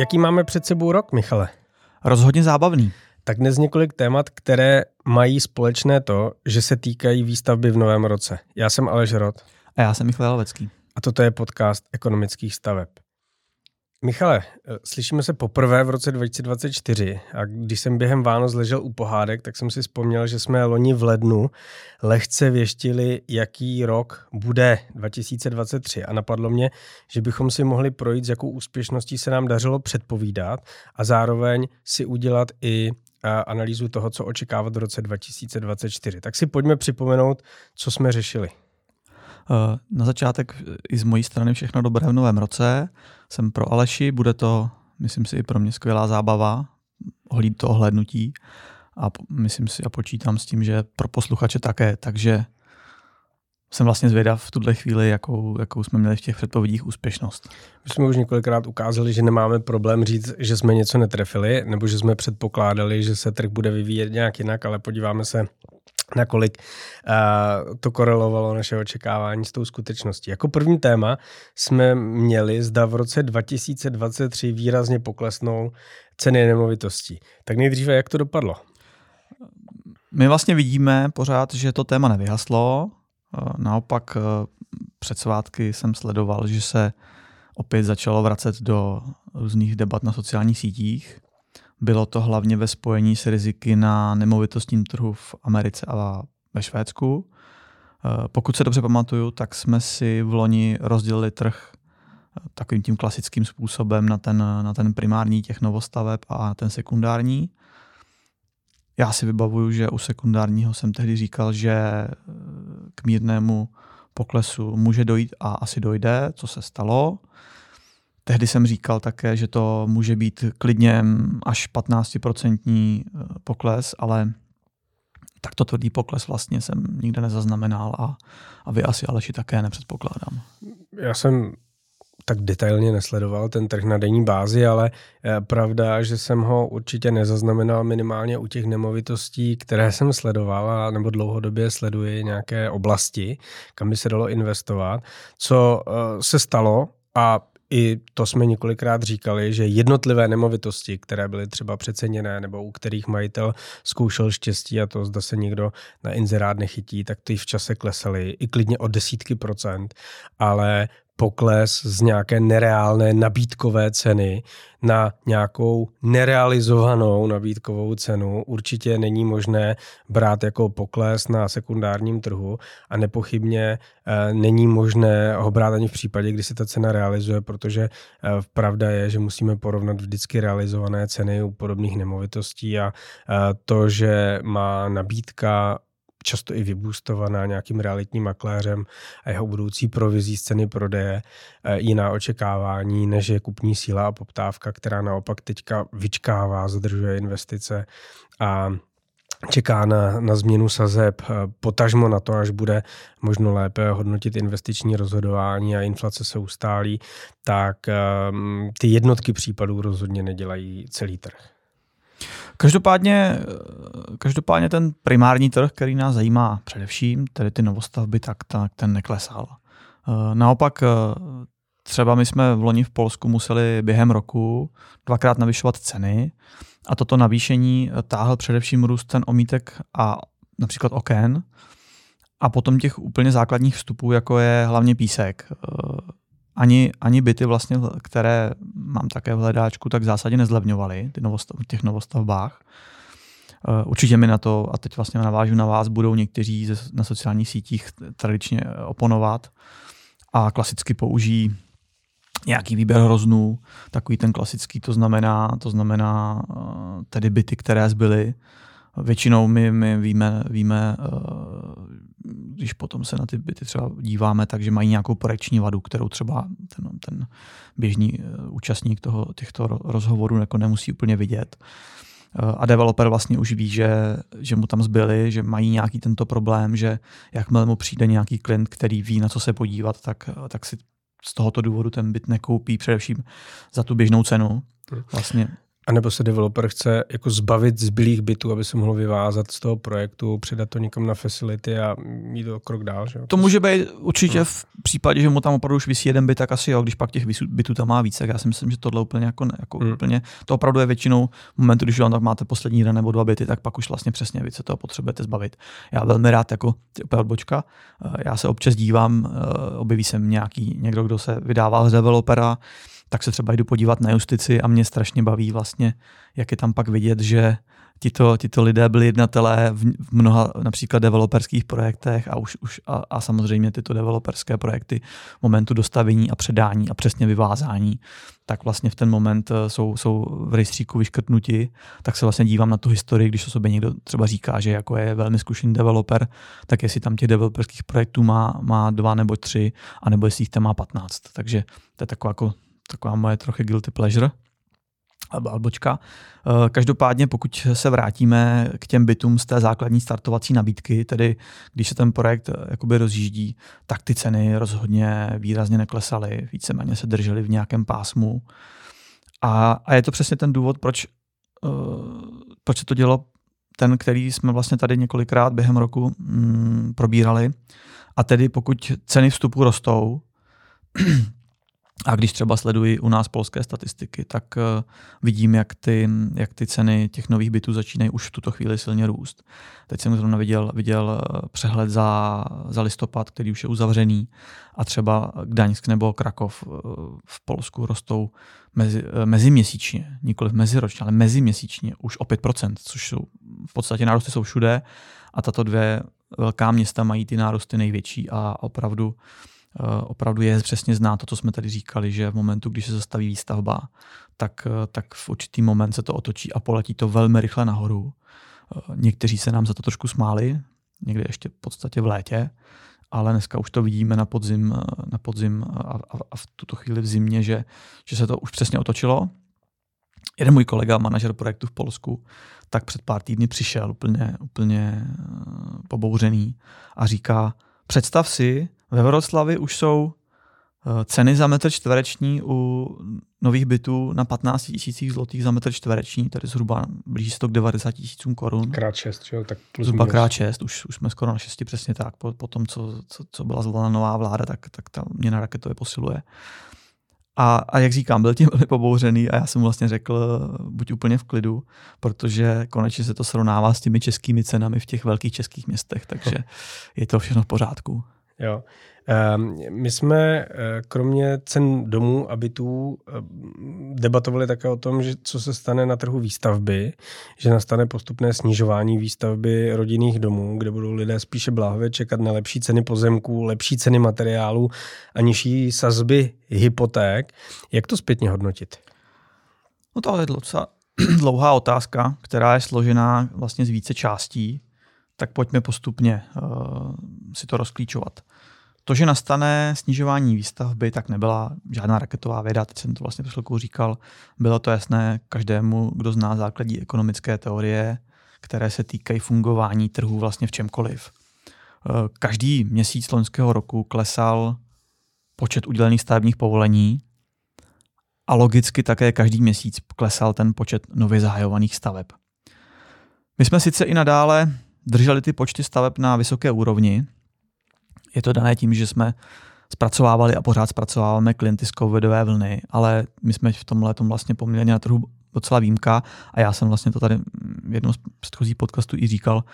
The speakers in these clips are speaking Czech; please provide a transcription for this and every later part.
Jaký máme před sebou rok, Michale? Rozhodně zábavný. Tak dnes několik témat, které mají společné to, že se týkají výstavby v novém roce. Já jsem Aleš Rod. A já jsem Michal Levecký. A toto je podcast ekonomických staveb. Michale, eh, slyšíme se poprvé v roce 2024 a když jsem během Vánoc ležel u pohádek, tak jsem si vzpomněl, že jsme loni v lednu lehce věštili, jaký rok bude 2023 a napadlo mě, že bychom si mohli projít, s jakou úspěšností se nám dařilo předpovídat a zároveň si udělat i analýzu toho, co očekávat v roce 2024. Tak si pojďme připomenout, co jsme řešili. Eh, na začátek i z mojí strany všechno dobré v novém roce. Jsem pro Aleši, bude to, myslím si, i pro mě skvělá zábava, hlíd to ohlednutí a myslím si a počítám s tím, že pro posluchače také, takže jsem vlastně zvědav v tuhle chvíli, jakou, jakou jsme měli v těch předpovědích úspěšnost. My jsme už několikrát ukázali, že nemáme problém říct, že jsme něco netrefili, nebo že jsme předpokládali, že se trh bude vyvíjet nějak jinak, ale podíváme se nakolik uh, to korelovalo naše očekávání s tou skutečností. Jako první téma jsme měli, zda v roce 2023 výrazně poklesnou ceny nemovitostí. Tak nejdříve, jak to dopadlo? My vlastně vidíme pořád, že to téma nevyhaslo. Naopak před svátky jsem sledoval, že se opět začalo vracet do různých debat na sociálních sítích. Bylo to hlavně ve spojení s riziky na nemovitostním trhu v Americe a ve Švédsku. Eh, pokud se dobře pamatuju, tak jsme si v loni rozdělili trh eh, takovým tím klasickým způsobem na ten, na ten primární těch novostaveb a ten sekundární. Já si vybavuju, že u sekundárního jsem tehdy říkal, že eh, k mírnému poklesu může dojít a asi dojde, co se stalo. Tehdy jsem říkal také, že to může být klidně až 15% eh, pokles, ale takto tvrdý pokles vlastně jsem nikde nezaznamenal a, a vy asi Aleši také nepředpokládám. Já jsem tak detailně nesledoval ten trh na denní bázi, ale eh, pravda, že jsem ho určitě nezaznamenal minimálně u těch nemovitostí, které jsem sledoval a nebo dlouhodobě sleduji nějaké oblasti, kam by se dalo investovat. Co eh, se stalo a i to jsme několikrát říkali, že jednotlivé nemovitosti, které byly třeba přeceněné nebo u kterých majitel zkoušel štěstí a to zda se někdo na inzerát nechytí, tak ty v čase klesaly i klidně o desítky procent, ale pokles z nějaké nereálné nabídkové ceny na nějakou nerealizovanou nabídkovou cenu. Určitě není možné brát jako pokles na sekundárním trhu a nepochybně eh, není možné ho brát ani v případě, kdy se ta cena realizuje, protože eh, pravda je, že musíme porovnat vždycky realizované ceny u podobných nemovitostí a eh, to, že má nabídka často i vybůstovaná nějakým realitním makléřem a jeho budoucí provizí z ceny prodeje, eh, jiná očekávání, než je kupní síla a poptávka, která naopak teďka vyčkává, zadržuje investice a čeká na, na změnu sazeb, eh, potažmo na to, až bude možno lépe hodnotit investiční rozhodování a inflace se ustálí, tak um, ty jednotky případů rozhodně nedělají celý trh. Každopádně, každopádně ten primární trh, který nás zajímá především, tedy ty novostavby, tak, tak ten neklesal. Eh, naopak eh, třeba my jsme v loni v Polsku museli během roku dvakrát navyšovat ceny a toto navýšení táhl především růst ten omítek a například oken a potom těch úplně základních vstupů, jako je hlavně písek. Eh, ani, ani byty, vlastně, které mám také v hledáčku, tak v zásadě nezlevňovaly ty novostav, těch novostavbách. Eh, určitě mi na to, a teď vlastně navážu na vás, budou někteří na sociálních sítích tradičně oponovat a klasicky použijí nějaký výběr hroznů, takový ten klasický, to znamená, to znamená eh, tedy byty, které zbyly. Většinou my, my víme, víme eh, když potom se na ty byty třeba díváme, takže mají nějakou projekční vadu, kterou třeba ten, ten běžný eh, účastník toho, těchto rozhovorů jako nemusí úplně vidět. Eh, a developer vlastně už ví, že, že mu tam zbyli, že mají nějaký tento problém, že jakmile mu přijde nějaký klient, který ví, na co se podívat, tak, tak si z tohoto důvodu ten byt nekoupí především za tu běžnou cenu. Vlastně A nebo se developer chce jako zbavit zbylých bytů, aby se mohl vyvázat z toho projektu, předat to někam na facility a mít to krok dál. Že? To může být určitě no. v případě, že mu tam opravdu už vysí jeden byt, tak asi jo, když pak těch bytů tam má víc, tak já si myslím, že tohle úplně jako, ne, jako hmm. úplně, to opravdu je většinou momentu, když vám tak máte poslední jeden nebo dva byty, tak pak už vlastně přesně vy se toho potřebujete zbavit. Já velmi rád jako úplně odbočka, eh, já se občas dívám, eh, objeví se nějaký někdo, kdo se vydává z developera, tak se třeba jdu podívat na justici a mě strašně baví vlastně, jak je tam pak vidět, že tito, tito lidé byli jednatelé v, v mnoha například developerských projektech a, už, už, a, a samozřejmě tyto developerské projekty momentu dostavení a předání a přesně vyvázání, tak vlastně v ten moment eh, jsou, jsou v rejstříku vyškrtnuti, tak se vlastně dívám na tu historii, když o sobě někdo třeba říká, že jako je velmi zkušený developer, tak jestli tam těch developerských projektů má, má dva nebo tři, anebo jestli jich tam má patnáct. Takže to je taková jako taková moje trochu guilty pleasure albočka. Eh, každopádně, pokud se vrátíme k těm bytům z té základní startovací nabídky, tedy když se ten projekt eh, jakoby rozjíždí, tak ty ceny rozhodně výrazně neklesaly, víceméně se držely v nějakém pásmu. A, a je to přesně ten důvod, proč, uh, proč se to dělo ten, který jsme vlastně tady několikrát během roku mm, probírali. A tedy pokud ceny vstupu rostou, a když třeba sleduji u nás polské statistiky, tak uh, vidím, jak ty, jak ty ceny těch nových bytů začínají už v tuto chvíli silně růst. Teď jsem zrovna viděl, viděl eh, přehled za, za listopad, který už je uzavřený. A třeba Gdaňsk nebo Krakov uh, v Polsku rostou mezi, meziměsíčně, nikoli meziročně, ale meziměsíčně už o 5%, což jsou v podstatě nárůsty jsou všude. A tato dvě velká města mají ty nárůsty největší a opravdu Eh, opravdu je přesně znát to, co jsme tady říkali, že v momentu, když se zastaví výstavba, tak, eh, tak v určitý moment se to otočí a poletí to velmi rychle nahoru. Eh, někteří se nám za to trošku smáli, někde ještě v podstatě v létě, ale dneska už to vidíme na podzim, na podzim a, a, a v tuto chvíli v zimě, že, že se to už přesně otočilo. Jeden můj kolega, manažer projektu v Polsku, tak před pár týdny přišel úplně, úplně pobouřený a říká, představ si, ve Vroclavi už jsou eh, ceny za metr čtvereční u nových bytů na 15 tisících zlotých za metr čtvereční, tedy zhruba blíží se to k 90 tisícům korun. Krát 6, jo? Tak plus zhruba minus. krát 6, už, už jsme skoro na 6, přesně tak. Po, po tom, co, co, co byla zvolena nová vláda, tak, tak ta měna raketově posiluje. A, a jak říkám, byl tím velmi pobouřený a já jsem mu vlastně řekl, buď úplně v klidu, protože konečně se to srovnává s těmi českými cenami v těch velkých českých městech, takže je to všechno v pořádku. Jo. Ehm, my jsme eh, kromě cen domů a bytů eh, debatovali také o tom, že co se stane na trhu výstavby, že nastane postupné snižování výstavby rodinných domů, kde budou lidé spíše bláhově čekat na lepší ceny pozemků, lepší ceny materiálů a nižší sazby hypoték. Jak to zpětně hodnotit? No to je docela dlouhá otázka, která je složená vlastně z více částí, tak pojďme postupně uh, si to rozklíčovat. To, že nastane snižování výstavby, tak nebyla žádná raketová věda, teď jsem to vlastně před chvilkou říkal. Bylo to jasné každému, kdo zná základní ekonomické teorie, které se týkají fungování trhu vlastně v čemkoliv. Eh, každý měsíc loňského roku klesal počet udělených stavebních povolení a logicky také každý měsíc klesal ten počet nově zahajovaných staveb. My jsme sice i nadále drželi ty počty staveb na vysoké úrovni, je to dané tím, že jsme zpracovávali a pořád zpracováváme klienty z covidové vlny, ale my jsme v tomhle tom vlastně poměrně na trhu docela výjimka a já jsem vlastně to tady v jednom z předchozích podcastů i říkal,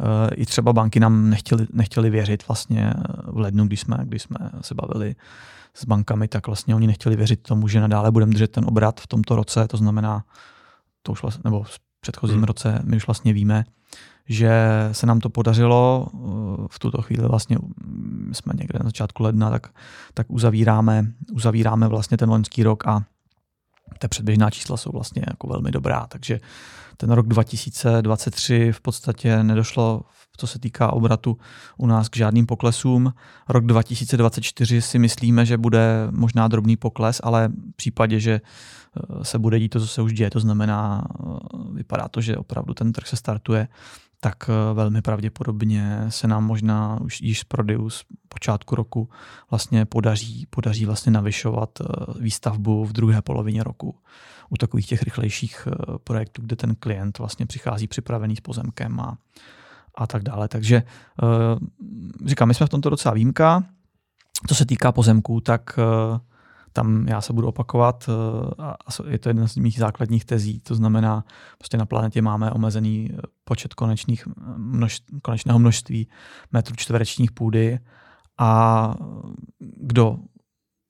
eh, i třeba banky nám nechtěli, nechtěli věřit vlastně eh, v lednu, když jsme, když jsme se bavili s bankami, tak vlastně oni nechtěli věřit tomu, že nadále budeme držet ten obrat v tomto roce, to znamená, to už vlastně, nebo v předchozím hmm. roce my už vlastně víme, že se nám to podařilo. V tuto chvíli vlastně jsme někde na začátku ledna, tak, tak uzavíráme, uzavíráme vlastně ten loňský rok a ta předběžná čísla jsou vlastně jako velmi dobrá, takže ten rok 2023 v podstatě nedošlo, co se týká obratu u nás k žádným poklesům. Rok 2024 si myslíme, že bude možná drobný pokles, ale v případě, že eh, se bude dít to, co se už děje, to znamená, eh, vypadá to, že opravdu ten trh se startuje, tak eh, velmi pravděpodobně se nám možná už již z prodejů z počátku roku vlastně podaří, podaří vlastně navyšovat eh, výstavbu v druhé polovině roku u takových těch rychlejších eh, projektů, kde ten klient vlastně přichází připravený s pozemkem a, a tak dále. Takže říkám, my jsme v tomto docela výjimka. Co se týká pozemků, tak tam já se budu opakovat eh, a je to jedna z mých základních tezí, to znamená, prostě na planetě máme omezený eh, počet konečných množ, konečného množství metrů čtverečních půdy. A kdo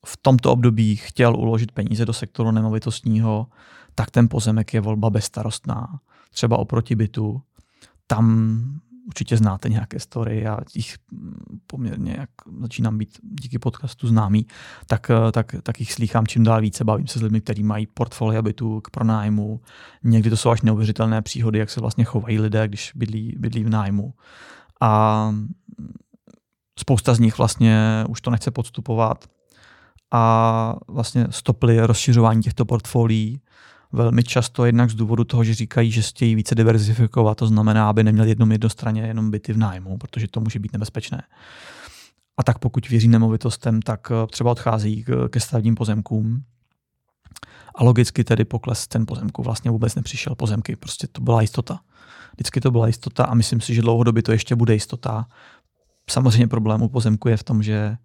v tomto období chtěl uložit peníze do sektoru nemovitostního, tak ten pozemek je volba bezstarostná. Třeba oproti bytu, tam určitě znáte nějaké story, já jich poměrně, jak začínám být díky podcastu známý, tak, eh, tak, tak jich slýchám čím dál více. Bavím se s lidmi, kteří mají portfolia bytů k pronájmu. Někdy to jsou až neuvěřitelné příhody, jak se vlastně chovají lidé, když bydlí, bydlí v nájmu. A spousta z nich vlastně už to nechce podstupovat a vlastně stopli rozšiřování těchto portfolií velmi často jednak z důvodu toho, že říkají, že chtějí více diverzifikovat, to znamená, aby neměl jednom jednostranně jenom byty v nájmu, protože to může být nebezpečné. A tak pokud věří nemovitostem, tak eh, třeba odchází ke stavním pozemkům. A logicky tedy pokles ten pozemku vlastně vůbec nepřišel. Pozemky, prostě to byla jistota. Vždycky to byla jistota a myslím si, že dlouhodobě to ještě bude jistota. Samozřejmě problém u pozemku je v tom, že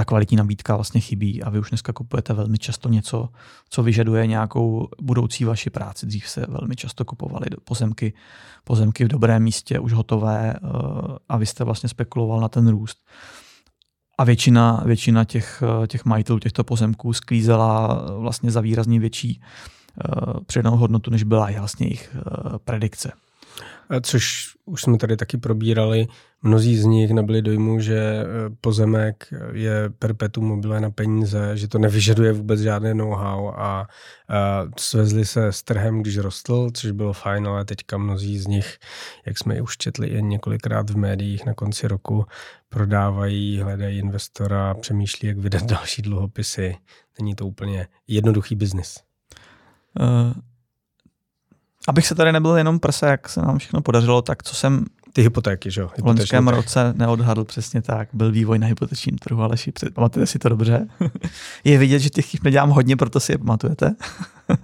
ta kvalitní nabídka vlastně chybí a vy už dneska kupujete velmi často něco, co vyžaduje nějakou budoucí vaši práci. Dřív se velmi často kupovali pozemky, pozemky v dobrém místě, už hotové eh, a vy jste vlastně spekuloval na ten růst. A většina, většina těch, eh, těch majitelů těchto pozemků sklízela vlastně za výrazně větší přidanou hodnotu, než byla vlastně jejich predikce. Což už jsme tady taky probírali. Mnozí z nich nabili dojmu, že e, pozemek je perpetuum mobile na peníze, že to nevyžaduje vůbec žádné know-how a, svezli se s trhem, když rostl, což bylo fajn, ale teďka mnozí z nich, jak jsme už četli jen několikrát v médiích na konci roku, prodávají, hledají investora, přemýšlí, jak vydat další dluhopisy. Není to úplně jednoduchý biznis. Uh, Abych se tady nebyl jenom prse, jak se nám všechno podařilo, tak co jsem ty hypotéky, že jo? V loňském roce neodhadl přesně tak. Byl vývoj na hypotečním trhu, ale pamatujete si to dobře. je vidět, že těch chyb nedělám hodně, proto si je pamatujete.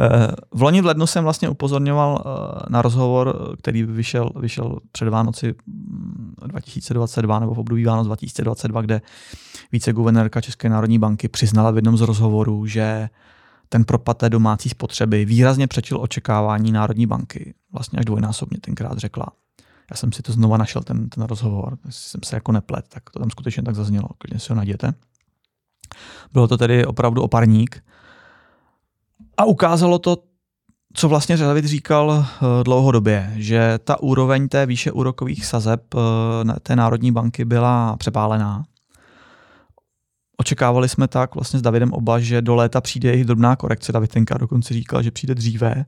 Eh, v loni v lednu jsem vlastně upozorňoval eh, na rozhovor, který vyšel, vyšel před Vánoci 2022 mm, nebo v období Vánoc 2022, kde viceguvernérka České národní banky přiznala v jednom z rozhovorů, že ten propad té domácí spotřeby výrazně přečil očekávání Národní banky. Vlastně až dvojnásobně tenkrát řekla. Já jsem si to znova našel, ten, ten rozhovor, jestli jsem se jako neplet, tak to tam skutečně tak zaznělo, klidně si ho najděte. Bylo to tedy opravdu oparník a ukázalo to, co vlastně Řevit říkal eh, dlouhodobě, že ta úroveň té výše úrokových sazeb eh, té Národní banky byla přepálená Očekávali jsme tak vlastně s Davidem oba, že do léta přijde jejich drobná korekce. David tenka dokonce říkal, že přijde dříve.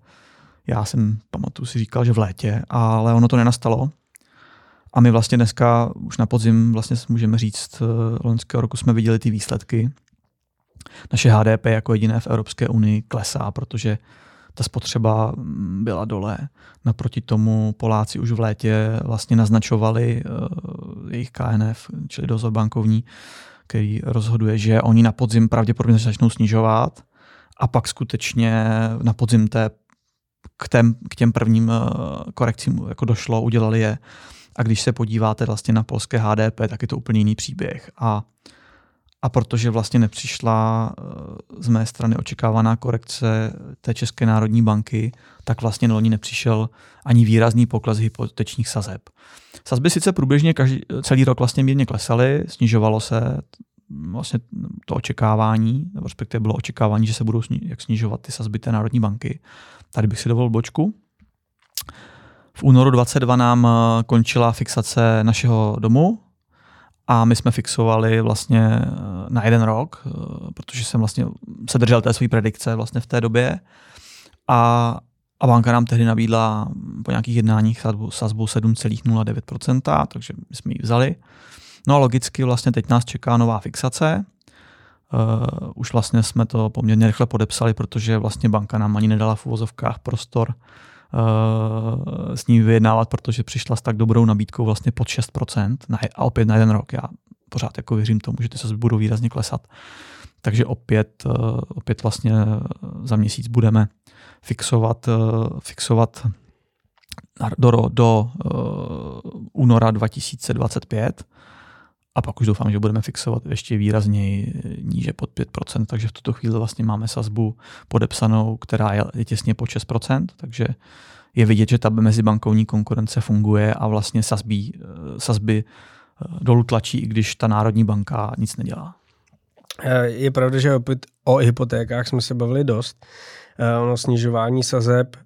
Já jsem, pamatuju si, říkal, že v létě, ale ono to nenastalo. A my vlastně dneska, už na podzim, vlastně můžeme říct, eh, loňského roku jsme viděli ty výsledky. Naše HDP jako jediné v Evropské unii klesá, protože ta spotřeba mm, byla dole. Naproti tomu Poláci už v létě vlastně naznačovali uh, jejich KNF, čili dozor bankovní, který rozhoduje, že oni na podzim pravděpodobně začnou snižovat a pak skutečně na podzim té, k, tém, k těm prvním eh, korekcím jako došlo, udělali je. A když se podíváte vlastně na polské HDP, tak je to úplně jiný příběh. A, a protože vlastně nepřišla eh, z mé strany očekávaná korekce té České národní banky, tak vlastně loni nepřišel ani výrazný pokles hypotečních sazeb. Sazby sice průběžně každý, celý rok vlastně mírně klesaly, snižovalo se vlastně to očekávání, nebo respektive bylo očekávání, že se budou sni- jak snižovat ty sazby té Národní banky. Tady bych si dovolil bočku. V únoru 22 nám eh, končila fixace našeho domu a my jsme fixovali vlastně eh, na jeden rok, eh, protože jsem vlastně se držel té své predikce vlastně v té době a, a banka nám tehdy nabídla po nějakých jednáních sazbu, sazbu 7,09%, takže my jsme ji vzali. No a logicky vlastně teď nás čeká nová fixace. Uh, už vlastně jsme to poměrně rychle podepsali, protože vlastně banka nám ani nedala v uvozovkách prostor uh, s ní vyjednávat, protože přišla s tak dobrou nabídkou vlastně pod 6% na, a opět na jeden rok. Já pořád jako věřím tomu, že ty se budou výrazně klesat. Takže opět, uh, opět vlastně za měsíc budeme fixovat, uh, fixovat do, do uh, února 2025 a pak už doufám, že budeme fixovat ještě výrazněji níže pod 5%, takže v tuto chvíli vlastně máme sazbu podepsanou, která je, těsně pod 6%, takže je vidět, že ta mezibankovní konkurence funguje a vlastně sazby, sazby dolů tlačí, i když ta národní banka nic nedělá. Je pravda, že opět o hypotékách jsme se bavili dost. Ono snižování sazeb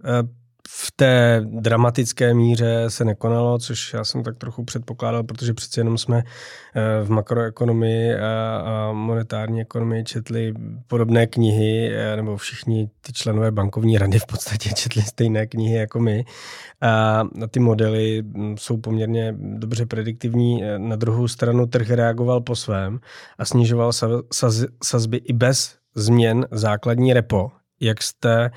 v té dramatické míře se nekonalo, což já jsem tak trochu předpokládal, protože přeci jenom jsme eh, v makroekonomii a monetární ekonomii četli podobné knihy, eh, nebo všichni ty členové bankovní rady v podstatě četli stejné knihy jako my. A ty modely hm, jsou poměrně dobře prediktivní. Na druhou stranu trh reagoval po svém a snižoval sazby i bez změn základní repo, jak jste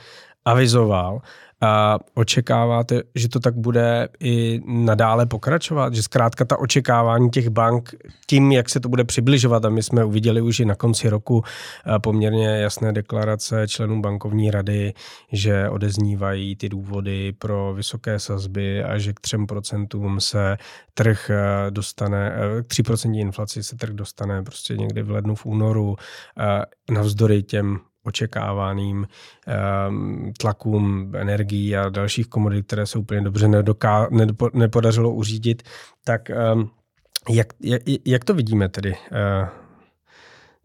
avizoval. A očekáváte, že to tak bude i nadále pokračovat? Že zkrátka ta očekávání těch bank tím, jak se to bude přibližovat, a my jsme uviděli už i na konci roku poměrně jasné deklarace členů bankovní rady, že odeznívají ty důvody pro vysoké sazby a že k 3% se trh dostane, k 3% inflaci se trh dostane prostě někdy v lednu, v únoru, navzdory těm očekávaným um, tlakům energií a dalších komodit, které se úplně dobře nedoká, nepo, nepodařilo uřídit, tak um, jak, jak, jak to vidíme tedy, uh,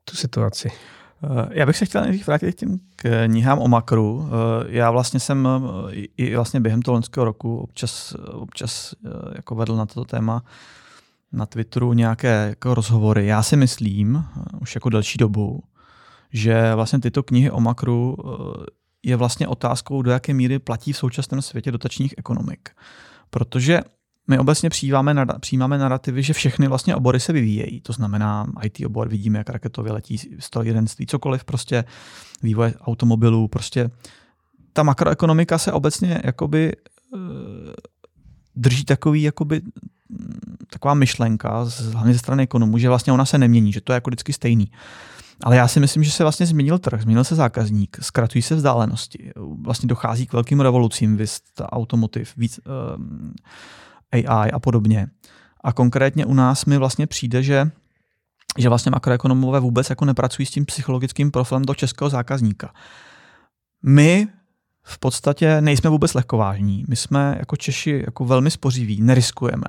tu situaci? Eh, já bych se chtěl nejdřív vrátit k těm knihám o makru. Eh, já vlastně jsem i vlastně během toho loňského roku občas, občas jako vedl na toto téma na Twitteru nějaké jako rozhovory. Já si myslím, už jako delší dobu, že vlastně tyto knihy o makru eh, je vlastně otázkou, do jaké míry platí v současném světě dotačních ekonomik. Protože my obecně přijímáme, přijímáme narrativy, že všechny vlastně obory se vyvíjejí. To znamená, IT obor vidíme, jak raketově letí strojírenství, cokoliv, prostě vývoj automobilů, prostě ta makroekonomika se obecně jakoby eh, drží takový jakoby taková myšlenka, hlavně ze strany ekonomů, že vlastně ona se nemění, že to je jako vždycky stejný. Ale já si myslím, že se vlastně změnil trh, změnil se zákazník, zkratují se vzdálenosti, vlastně dochází k velkým revolucím, víc automotiv, víc um, ehm, AI a podobně. A konkrétně u nás mi vlastně přijde, že že vlastně makroekonomové vůbec jako nepracují s tím psychologickým profilem do českého zákazníka. My v podstatě nejsme vůbec lehkovážní. My jsme jako Češi jako velmi spořiví, neriskujeme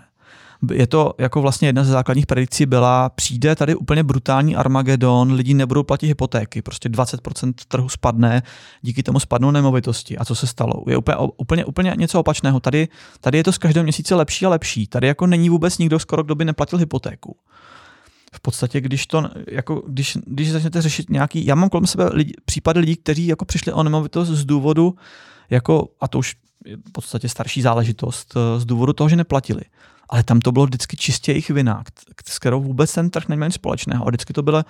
je to jako vlastně jedna ze základních predikcí byla, přijde tady úplně brutální Armagedon, lidi nebudou platit hypotéky, prostě 20% trhu spadne, díky tomu spadnou nemovitosti. A co se stalo? Je úplně, úplně, úplně něco opačného. Tady, tady je to z každého měsíce lepší a lepší. Tady jako není vůbec nikdo skoro, kdo by neplatil hypotéku. V podstatě, když to, jako, když, když začnete řešit nějaký, já mám kolem sebe lidi, případy lidí, kteří jako přišli o nemovitost z důvodu, jako, a to už je v podstatě starší záležitost, z důvodu toho, že neplatili ale tam to bylo vždycky čistě jejich vina, s kterou vůbec ten trh neměl nic společného. A vždycky to bylo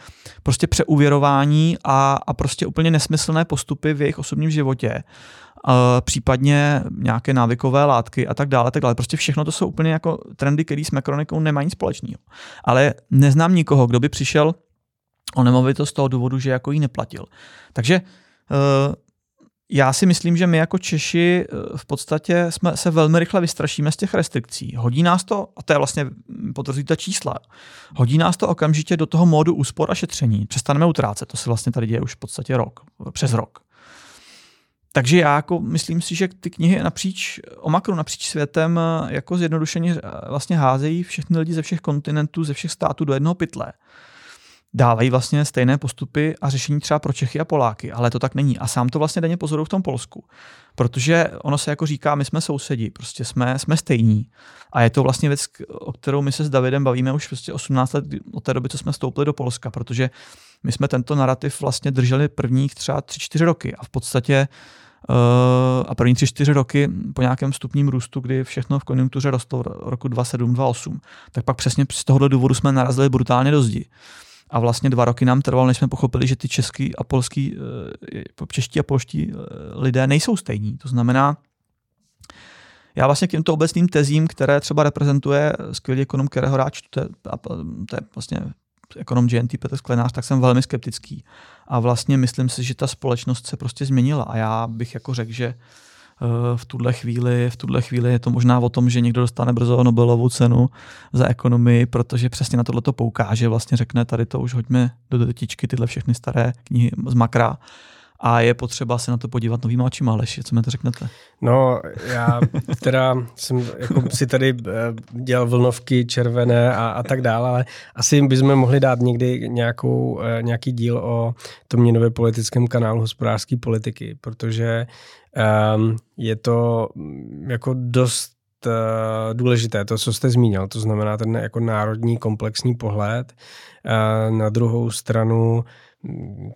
prostě přeuvěrování a, a prostě úplně nesmyslné postupy v jejich osobním životě. Uh, případně nějaké návykové látky a tak dále, tak dále. Prostě všechno to jsou úplně jako trendy, které s makronikou nemají nic společného. Ale neznám nikoho, kdo by přišel o nemovitost z toho důvodu, že jako ji neplatil. Takže uh, já si myslím, že my jako Češi eh, v podstatě jsme se velmi rychle vystrašíme z těch restrikcí. Hodí nás to, a to je vlastně potvrzí ta čísla, hodí nás to okamžitě do toho módu úspor a šetření. Přestaneme utrácet, to se vlastně tady děje už v podstatě rok, přes rok. Takže já jako myslím si, že ty knihy napříč, o makru napříč světem eh, jako zjednodušeně eh, vlastně házejí všechny lidi ze všech kontinentů, ze všech států do jednoho pytle dávají vlastně stejné postupy a řešení třeba pro Čechy a Poláky, ale to tak není. A sám to vlastně denně pozoruju v tom Polsku. Protože ono se jako říká, my jsme sousedi, prostě jsme, jsme stejní. A je to vlastně věc, o kterou my se s Davidem bavíme už prostě 18 let od té doby, co jsme vstoupili do Polska, protože my jsme tento narrativ vlastně drželi prvních třeba 3-4 roky a v podstatě uh, a první 3-4 roky po nějakém stupním růstu, kdy všechno v konjunktuře rostlo roku 27-28, tak pak přesně z tohohle důvodu jsme narazili brutálně do zdi. A vlastně dva roky nám trvalo, než jsme pochopili, že ty český a polský, eh, čeští a polští eh, lidé nejsou stejní. To znamená, já vlastně k těmto obecným tezím, které třeba reprezentuje skvělý ekonom, kterého rád to je, to je vlastně ekonom GNT Petr Sklenář, tak jsem velmi skeptický. A vlastně myslím si, že ta společnost se prostě změnila. A já bych jako řekl, že eh, v tuhle chvíli, v tuhle chvíli je to možná o tom, že někdo dostane brzo Nobelovu cenu za ekonomii, protože přesně na tohle to poukáže, vlastně řekne, tady to už hoďme do detičky tyhle všechny staré knihy z makra a je potřeba se na to podívat novýma očima. Aleši, co mi to řeknete? No, já teda jsem jako si tady eh, dělal vlnovky červené a, a tak dále, ale asi bychom mohli dát někdy nějakou, eh, nějaký díl o tom měnově politickém kanálu hospodářské politiky, protože um, je to mm, jako dost uh, důležité, to, co jste zmínil, to znamená ten jako národní komplexní pohled. Na druhou stranu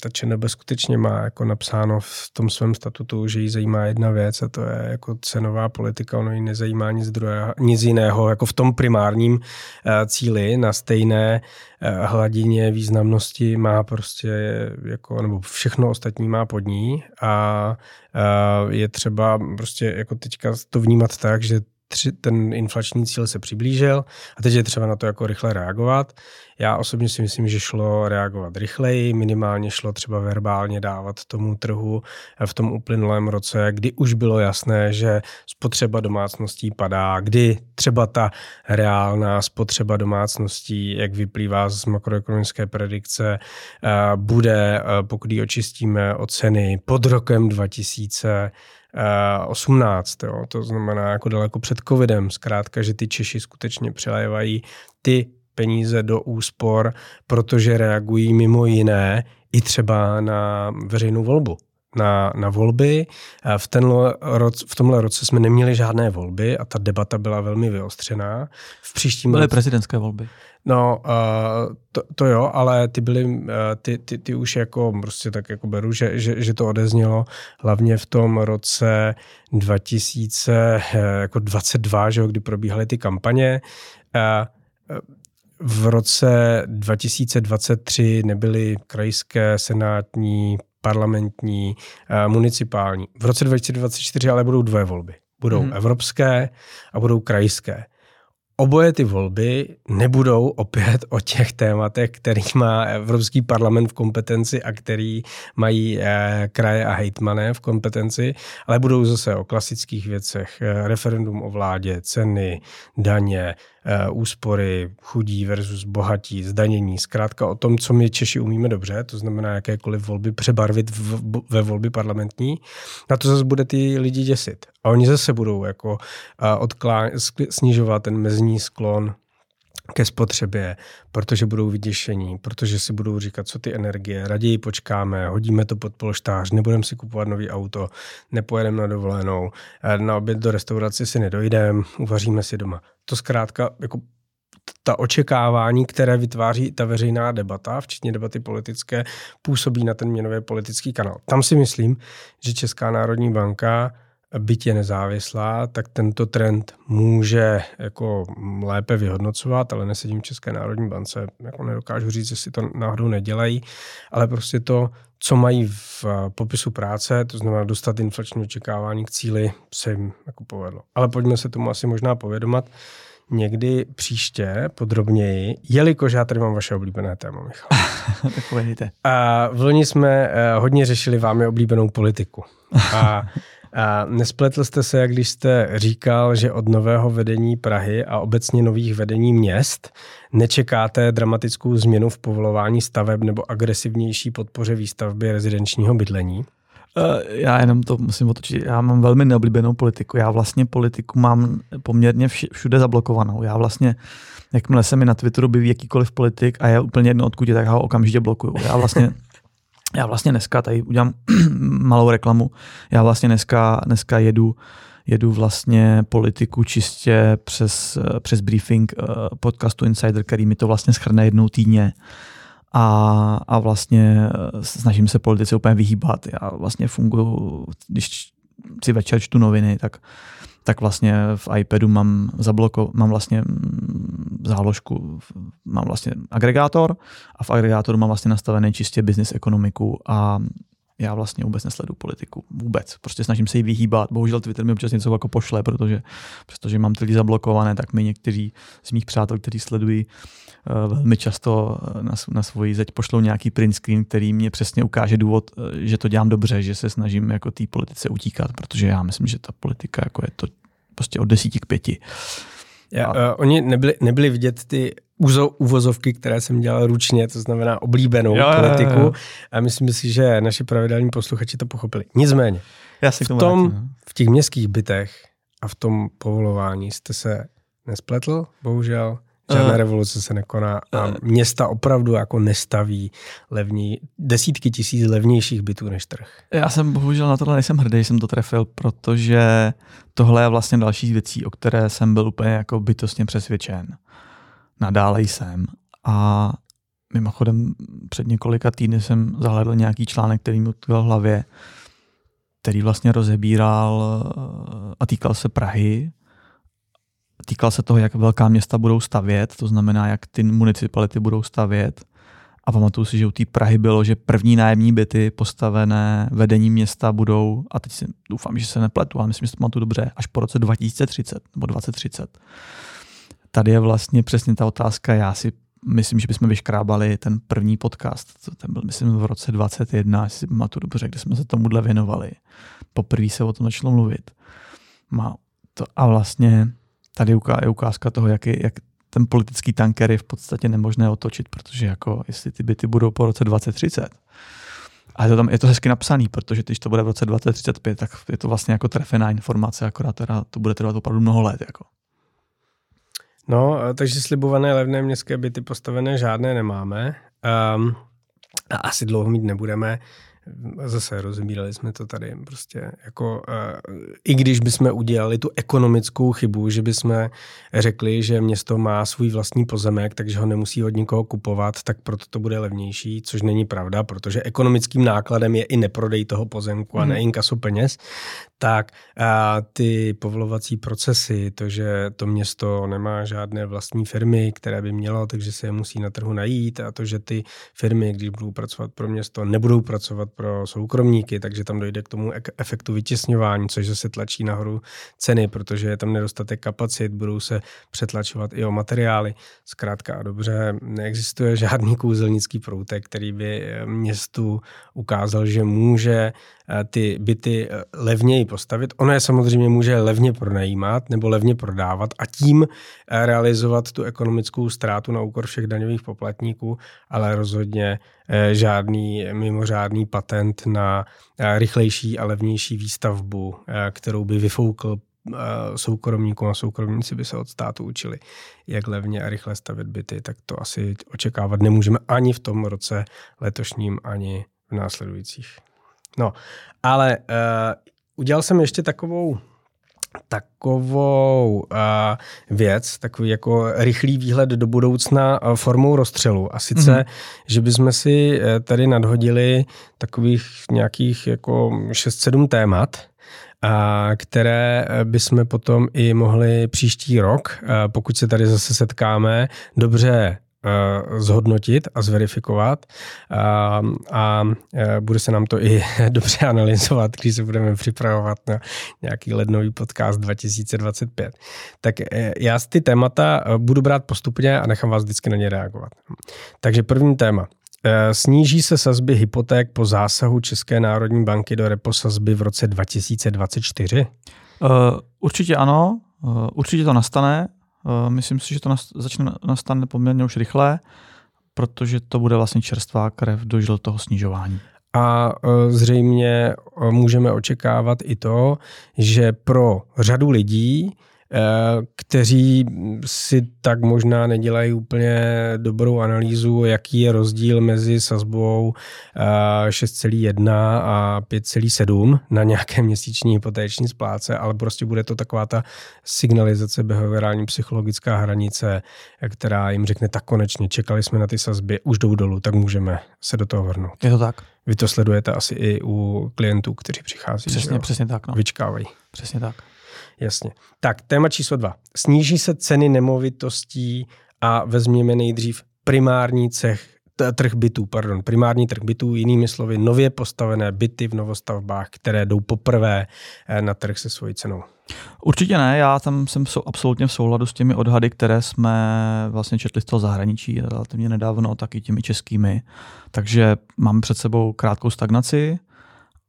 ta ČNB skutečně má jako napsáno v tom svém statutu, že jí zajímá jedna věc a to je jako cenová politika, ono jí nezajímá nic, druhého, nic jiného, jako v tom primárním eh, cíli. Na stejné eh, hladině významnosti má prostě jako, nebo všechno ostatní má pod ní. A eh, je třeba prostě jako teďka to vnímat tak, že tři, ten inflační cíl se přiblížil a teď je třeba na to jako rychle reagovat. Já osobně si myslím, že šlo reagovat rychleji, minimálně šlo třeba verbálně dávat tomu trhu v tom uplynulém roce, kdy už bylo jasné, že spotřeba domácností padá, kdy třeba ta reálná spotřeba domácností, jak vyplývá z makroekonomické predikce, eh, bude, eh, pokud ji očistíme o ceny pod rokem 2000, 18, jo, to znamená jako daleko před covidem, zkrátka, že ty Češi skutečně přilévají ty peníze do úspor, protože reagují mimo jiné i třeba na veřejnou volbu. Na, na volby. V, tenhle roce, v tomhle roce jsme neměli žádné volby a ta debata byla velmi vyostřená. V příštím Byly roce, prezidentské volby. No, uh, to, to jo, ale ty byly, uh, ty, ty, ty už jako prostě tak jako beru, že, že, že to odeznělo hlavně v tom roce 2022, eh, že jo, kdy probíhaly ty kampaně. Uh, v roce 2023 nebyly krajské, senátní, parlamentní, uh, municipální. V roce 2024 ale budou dvě volby. Budou hmm. evropské a budou krajské. Oboje ty volby nebudou opět o těch tématech, který má Evropský parlament v kompetenci a který mají eh, kraje a hejtmané v kompetenci, ale budou zase o klasických věcech. Eh, referendum o vládě, ceny, daně, úspory, chudí versus bohatí, zdanění, zkrátka o tom, co my Češi umíme dobře, to znamená jakékoliv volby přebarvit v, ve volby parlamentní, na to zase bude ty lidi děsit. A oni zase budou jako eh, odklá, snižovat ten mezní sklon ke spotřebě, protože budou vyděšení, protože si budou říkat, co ty energie, raději počkáme, hodíme to pod polštář, nebudeme si kupovat nový auto, nepojedeme na dovolenou, eh, na oběd do restaurace si nedojdeme, uvaříme si doma. To zkrátka jako ta očekávání, které vytváří ta veřejná debata, včetně debaty politické, působí na ten měnový politický kanál. Tam si myslím, že Česká národní banka byť je nezávislá, tak tento trend může jako lépe vyhodnocovat, ale nesedím v České národní bance, jako nedokážu říct, jestli to náhodou nedělají, ale prostě to, co mají v popisu práce, to znamená dostat inflační očekávání k cíli, se jim jako povedlo. Ale pojďme se tomu asi možná povědomat někdy příště podrobněji, jelikož já tady mám vaše oblíbené téma, Michal. tak A v loni jsme eh, hodně řešili vámi oblíbenou politiku. A a nespletl jste se, jak když jste říkal, že od nového vedení Prahy a obecně nových vedení měst nečekáte dramatickou změnu v povolování staveb nebo agresivnější podpoře výstavby rezidenčního bydlení? Eh, já jenom to musím otočit. Já mám velmi neoblíbenou politiku. Já vlastně politiku mám poměrně všude zablokovanou. Já vlastně, jakmile se mi na Twitteru objeví jakýkoliv politik a je úplně jedno odkud je, tak ho okamžitě blokuju. Já vlastně já vlastně dneska tady udělám malou reklamu. Já vlastně dneska, dneska jedu, jedu vlastně politiku čistě přes, přes briefing eh, podcastu Insider, který mi to vlastně schrne jednou týdně. A, a vlastně eh, snažím se politice úplně vyhýbat. Já vlastně funguji, když si večer čtu noviny, tak tak vlastně v iPadu mám zabloko, mám vlastně záložku, mám vlastně agregátor a v agregátoru mám vlastně nastavený čistě business ekonomiku a já vlastně vůbec nesledu politiku. Vůbec. Prostě snažím se jí vyhýbat. Bohužel Twitter mi občas něco jako pošle, protože přestože mám ty lidi zablokované, tak mi někteří z mých přátel, kteří sledují uh, velmi často eh, na, na svoji zeď pošlou nějaký print screen, který mě přesně ukáže důvod, eh, že to dělám dobře, že se snažím jako té politice utíkat, protože já myslím, že ta politika jako je to prostě od desíti k pěti. Já, uh, oni nebyli, nebyli vidět ty úzo, uvozovky, které jsem dělal ručně, to znamená oblíbenou jo, politiku. Jo, jo. A myslím si, že naši pravidelní posluchači to pochopili. Nicméně, Já si v, tom, vrátím, no. v těch městských bytech a v tom povolování jste se nespletl, bohužel. Žádná uh, revoluce se nekoná a uh, města opravdu jako nestaví levní, desítky tisíc levnějších bytů než trh. Já jsem bohužel na tohle nejsem hrdý, jsem to trefil, protože tohle je vlastně další věcí, o které jsem byl úplně jako bytostně přesvědčen. Nadále jsem. A mimochodem před několika týdny jsem zahledl nějaký článek, který mi v hlavě, který vlastně rozebíral a týkal se Prahy, týkal se toho, jak velká města budou stavět, to znamená, jak ty municipality budou stavět. A pamatuju si, že u té Prahy bylo, že první nájemní byty postavené vedení města budou, a teď si doufám, že se nepletu, ale myslím, že to pamatuju dobře, až po roce 2030 nebo 2030. Tady je vlastně přesně ta otázka, já si myslím, že bychom vyškrábali ten první podcast, ten byl myslím v roce 21, jestli pamatuju dobře, kde jsme se tomuhle věnovali. Poprvé se o tom začalo mluvit. Má to, a vlastně tady je ukázka toho, jak, je, jak ten politický tanker je v podstatě nemožné otočit, protože jako jestli ty byty budou po roce 2030, a je to, tam, je to hezky napsaný, protože když to bude v roce 2035, tak je to vlastně jako trefená informace, akorát teda to bude trvat opravdu mnoho let. Jako. No, takže slibované levné městské byty postavené žádné nemáme. Um, a asi dlouho mít nebudeme zase rozbírali jsme to tady prostě jako, uh, i když bychom udělali tu ekonomickou chybu, že bychom řekli, že město má svůj vlastní pozemek, takže ho nemusí od nikoho kupovat, tak proto to bude levnější, což není pravda, protože ekonomickým nákladem je i neprodej toho pozemku a hmm. ne inkaso peněz, tak a ty povolovací procesy, to, že to město nemá žádné vlastní firmy, které by mělo, takže se je musí na trhu najít a to, že ty firmy, když budou pracovat pro město, nebudou pracovat pro soukromníky, takže tam dojde k tomu efektu vytěsňování, což se tlačí nahoru ceny, protože je tam nedostatek kapacit, budou se přetlačovat i o materiály. Zkrátka a dobře, neexistuje žádný kouzelnický proutek, který by městu ukázal, že může Eh, ty byty eh, levněji postavit. Ono je samozřejmě může levně pronajímat nebo levně prodávat a tím eh, realizovat tu ekonomickou ztrátu na úkor všech daňových poplatníků, ale rozhodně žádný mimořádný patent na rychlejší a levnější výstavbu, kterou by vyfoukl soukromníkům a soukromníci by se od státu učili, jak levně a rychle stavět byty, tak to asi očekávat nemůžeme ani v tom roce letošním, ani v následujících. No, ale uh, udělal jsem ještě takovou takovou uh, věc, takový jako rychlý výhled do budoucna uh, formou rozstřelu. A sice, mm-hmm. že bychom si uh, tady nadhodili takových nějakých jako 6-7 témat, a které bychom potom i mohli příští rok, pokud se tady zase setkáme, dobře zhodnotit a zverifikovat a, a eh, bude se nám to i dobře analyzovat, když se budeme připravovat na nějaký lednový podcast 2025. Tak eh, já ty témata budu brát postupně a nechám vás vždycky na ně reagovat. Takže první téma. Sníží se sazby hypoték po zásahu České národní banky do repo sazby v roce 2024? Uh, určitě ano, uh, určitě to nastane. Eh, myslím si, že to začne nastane poměrně už rychle, protože to bude vlastně čerstvá krev do toho snižování. A eh, zřejmě eh, můžeme očekávat i to, že pro řadu lidí kteří si tak možná nedělají úplně dobrou analýzu, jaký je rozdíl mezi sazbou 6,1 eh, a 5,7 na nějaké měsíční hypotéční spláce, ale prostě bude to taková ta signalizace behaviorální psychologická hranice, která jim řekne, tak konečně čekali jsme na ty sazby, už jdou dolů, tak můžeme se do toho vrhnout. Je to tak. Vy to sledujete asi i u klientů, kteří přichází. Přesně, přesně tak. No. Vyčkávají. Přesně tak. Jasně. Tak, téma číslo dva. Sníží se ceny nemovitostí a vezměme nejdřív primární cech, trh bytů, pardon, primární trh bytů, jinými slovy nově postavené byty v novostavbách, které jdou poprvé eh, na trh se svojí cenou. Určitě ne, já tam jsem absolutně v souladu s těmi odhady, které jsme vlastně četli z toho zahraničí relativně nedávno, taky těmi českými. Takže máme před sebou krátkou stagnaci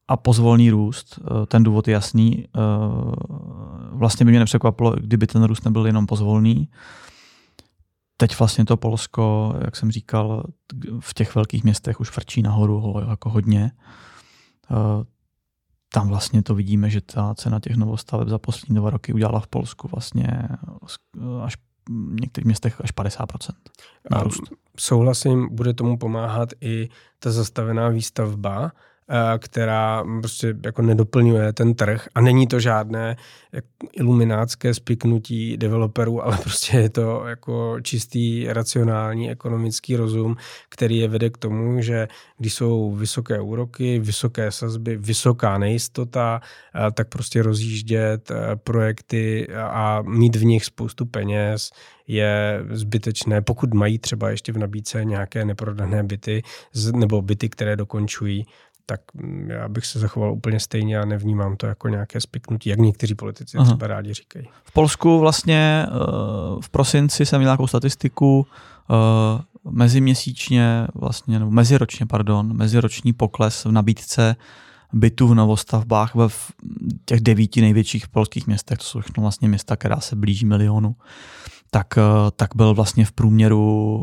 a pozvolný růst. Eh, ten důvod je jasný. Eh, vlastně by mě nepřekvapilo, kdyby ten růst nebyl jenom pozvolný. Teď vlastně to Polsko, jak jsem říkal, v těch velkých městech už frčí nahoru jako hodně. Eh, tam vlastně to vidíme, že ta cena těch novostaveb za poslední dva roky udělala v Polsku vlastně až v některých městech až 50% nárůst. Souhlasím, bude tomu pomáhat i ta zastavená výstavba, která prostě jako nedoplňuje ten trh. A není to žádné iluminátské spiknutí developerů, ale prostě je to jako čistý racionální ekonomický rozum, který je vede k tomu, že když jsou vysoké úroky, vysoké sazby, vysoká nejistota, eh, tak prostě rozjíždět eh, projekty a mít v nich spoustu peněz je zbytečné, pokud mají třeba ještě v nabídce nějaké neprodané byty nebo byty, které dokončují, tak mm, já bych se zachoval úplně stejně a nevnímám to jako nějaké spiknutí, jak někteří politici Aha. třeba rádi říkají. V Polsku vlastně eh, v prosinci jsem měl nějakou statistiku, eh, meziměsíčně, vlastně, nebo meziročně, pardon, meziroční pokles v nabídce bytů v novostavbách ve těch devíti největších polských městech, to jsou všechno vlastně města, která se blíží milionu, tak, eh, tak byl vlastně v průměru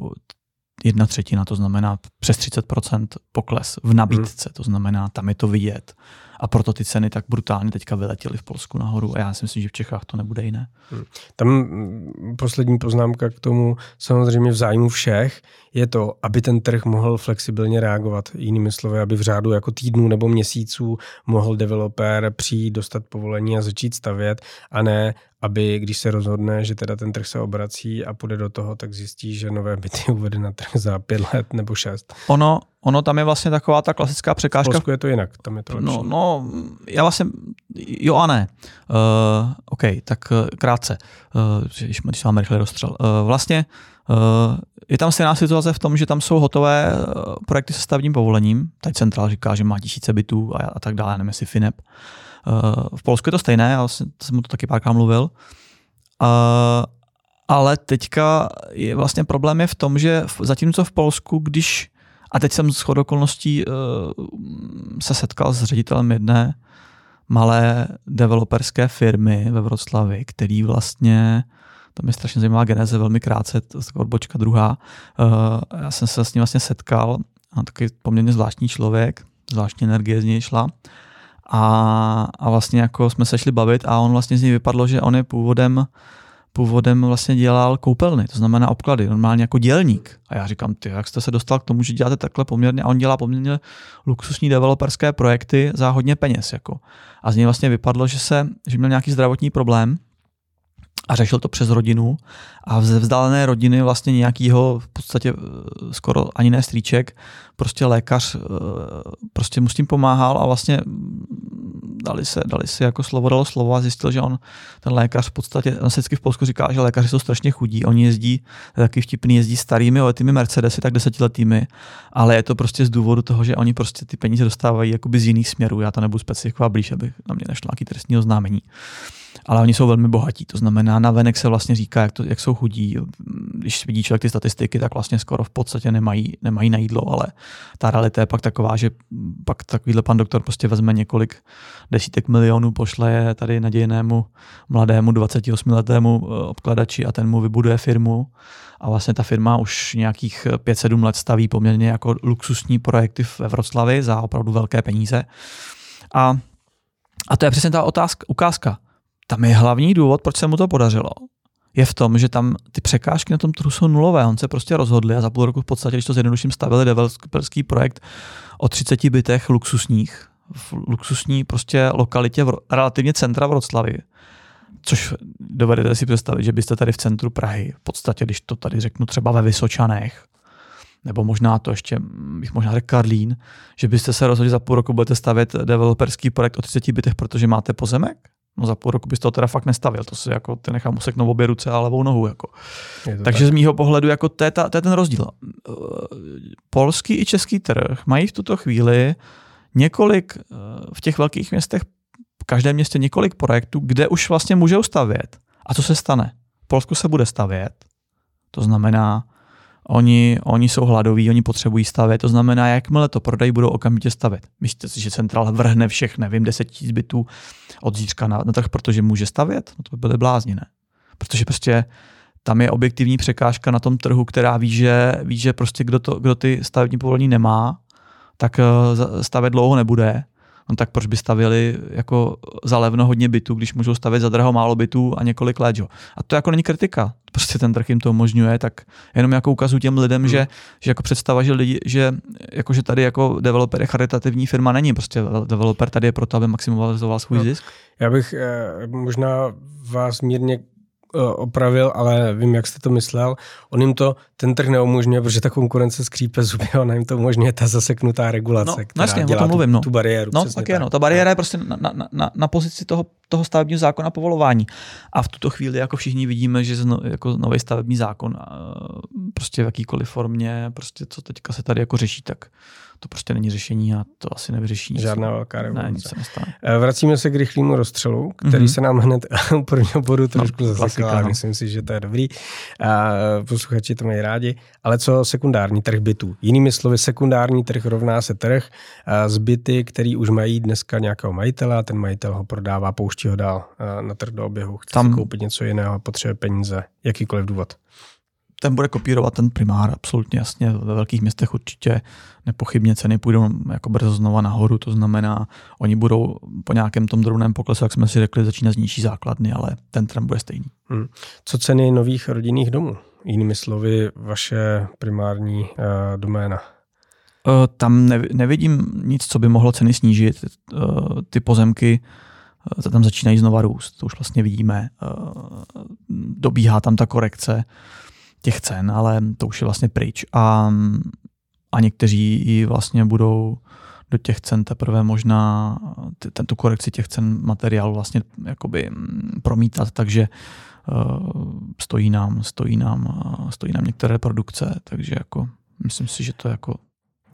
jedna třetina, to znamená přes 30% pokles v nabídce, hmm. to znamená, tam je to vidět. A proto ty ceny tak brutálně teďka vyletěly v Polsku nahoru a já si myslím, že v Čechách to nebude jiné. Hmm. Tam mm, poslední poznámka k tomu, samozřejmě v zájmu všech, je to, aby ten trh mohl flexibilně reagovat. Jinými slovy, aby v řádu jako týdnů nebo měsíců mohl developer přijít, dostat povolení a začít stavět, a ne, aby když se rozhodne, že teda ten trh se obrací a půjde do toho, tak zjistí, že nové byty uvede na trh za pět let nebo šest. Ono, ono tam je vlastně taková ta klasická překážka. V Polsku je to jinak, tam je to lepší. No, no já vlastně, jo a ne. Uh, OK, tak uh, krátce, uh, když, když máme rychle rozstřel. Uh, vlastně uh, je tam stejná situace v tom, že tam jsou hotové projekty se stavním povolením. Teď Central říká, že má tisíce bytů a, a tak dále, nevím jestli FINEP. V Polsku je to stejné, já jsem mu to taky párkrát mluvil. Ale teďka je vlastně problém je v tom, že zatímco v Polsku, když a teď jsem s okolností uh, se setkal s ředitelem jedné malé developerské firmy ve Vroclavi, který vlastně, tam je strašně zajímavá geneze, velmi krátce, to je odbočka druhá. Uh, já jsem se s ním vlastně setkal, a taky poměrně zvláštní člověk, zvláštní energie z něj šla. A, a vlastně jako jsme se šli bavit a on vlastně z něj vypadlo, že on je původem původem vlastně dělal koupelny, to znamená obklady, normálně jako dělník. A já říkám, ty, jak jste se dostal k tomu, že děláte takhle poměrně, a on dělá poměrně luxusní developerské projekty za hodně peněz. Jako. A z něj vlastně vypadlo, že, se, že měl nějaký zdravotní problém a řešil to přes rodinu a ze vzdálené rodiny vlastně nějakýho v podstatě eh, skoro ani ne strýček, prostě lékař eh, prostě mu s tím pomáhal a vlastně dali se, dali se jako slovo dalo slovo a zjistil, že on, ten lékař v podstatě, on se vždycky v Polsku říká, že lékaři jsou strašně chudí, oni jezdí, taky vtipný, jezdí starými oletými Mercedesy, tak desetiletými, ale je to prostě z důvodu toho, že oni prostě ty peníze dostávají jakoby z jiných směrů, já to nebudu specifikovat blíž, aby na mě nešlo nějaký trestní oznámení ale oni jsou velmi bohatí. To znamená, na venek se vlastně říká, jak, to, jak jsou chudí. Když vidí člověk ty statistiky, tak vlastně skoro v podstatě nemají, nemají na jídlo, ale ta realita je pak taková, že pak takovýhle pan doktor prostě vezme několik desítek milionů, pošle je tady nadějnému mladému 28-letému eh, obkladači a ten mu vybuduje firmu a vlastně ta firma už nějakých 5-7 let staví poměrně jako luxusní projekty v Vroclavi za opravdu velké peníze. A, a to je přesně ta otázka, ukázka tam je hlavní důvod, proč se mu to podařilo, je v tom, že tam ty překážky na tom trhu jsou nulové. On se prostě rozhodli a za půl roku v podstatě, když to zjednoduším, stavili developerský projekt o 30 bytech luxusních, v luxusní prostě lokalitě v, relativně centra Vroclavy. Což dovedete si představit, že byste tady v centru Prahy, v podstatě, když to tady řeknu třeba ve Vysočanech, nebo možná to ještě, bych možná řekl Karlín, že byste se rozhodli za půl roku budete stavět developerský projekt o 30 bytech, protože máte pozemek? No za půl roku bys to teda fakt nestavil, to si jako ty nechám useknout obě ruce a levou nohu. Jako. Takže tak. z mýho pohledu jako to je, ta, to je ten rozdíl. Polský i český trh mají v tuto chvíli několik, v těch velkých městech, v každém městě několik projektů, kde už vlastně můžou stavět. A co se stane? V Polsku se bude stavět, to znamená, Oni, oni jsou hladoví, oni potřebují stavět, to znamená, jakmile to prodají, budou okamžitě stavět. Myslíte si, že centrál vrhne všech, nevím, 10 000 bytů od zítřka na, na trh, protože může stavět? No to by byly blázni, ne? Protože prostě tam je objektivní překážka na tom trhu, která ví, že, ví, že prostě kdo, to, kdo ty stavební povolení nemá, tak eh, stavět dlouho nebude no tak proč by stavili jako za levno hodně bytů, když můžou stavět za draho málo bytů a několik let, jo. A to jako není kritika, prostě ten trh jim to umožňuje, tak jenom jako ukazuju těm lidem, hmm. že, že jako představa, že lidi, že, jako, že tady jako developer je charitativní firma není, prostě developer tady je proto, aby maximalizoval svůj no. zisk. Já bych eh, možná vás mírně opravil, ale vím, jak jste to myslel. On jim to ten trh neumožňuje, protože ta konkurence skřípe zuby, ona jim to umožňuje ta zaseknutá regulace, no, která jasně, dělá o tom mluvím, no. tu bariéru. No, tak je, no. Ta bariéra je prostě na, na, na, na pozici toho, toho stavebního zákona povolování. A v tuto chvíli, jako všichni vidíme, že zno, jako nový stavební zákon prostě v jakýkoliv formě, prostě co teďka se tady jako řeší, tak to prostě není řešení a to asi nevyřeší nic. Žádná velká revoluce. Ne, nic se nestane. Eh, vracíme se k rychlému rozstřelu, který mm-hmm. se nám hned u prvního bodu trošku no, zasekl, no. myslím si, že to je dobrý. A posluchači to mají rádi. Ale co sekundární trh bytů? Jinými slovy, sekundární trh rovná se trh z byty, který už mají dneska nějakého majitele a ten majitel ho prodává, pouští ho dál na trh do oběhu. Chce Tam... si koupit něco jiného, potřebuje peníze, jakýkoliv důvod ten bude kopírovat ten primár, absolutně jasně. Ve velkých městech určitě nepochybně ceny půjdou jako brzo znova nahoru, to znamená, oni budou po nějakém tom drobném poklesu, jak jsme si řekli, začínat z nižší základny, ale ten trend bude stejný. Hmm. Co ceny nových rodinných domů? Jinými slovy, vaše primární uh, doména. Uh, tam nevidím nic, co by mohlo ceny snížit. Uh, ty pozemky uh, tam začínají znova růst, to už vlastně vidíme. Dobíhá tam ta korekce těch cen, ale to už je vlastně pryč. A, a někteří i vlastně budou do těch cen teprve možná tu korekci těch cen materiálu vlastně jakoby mm, promítat, takže uh, stojí nám, stojí nám, stojí nám některé produkce, takže jako myslím si, že to jako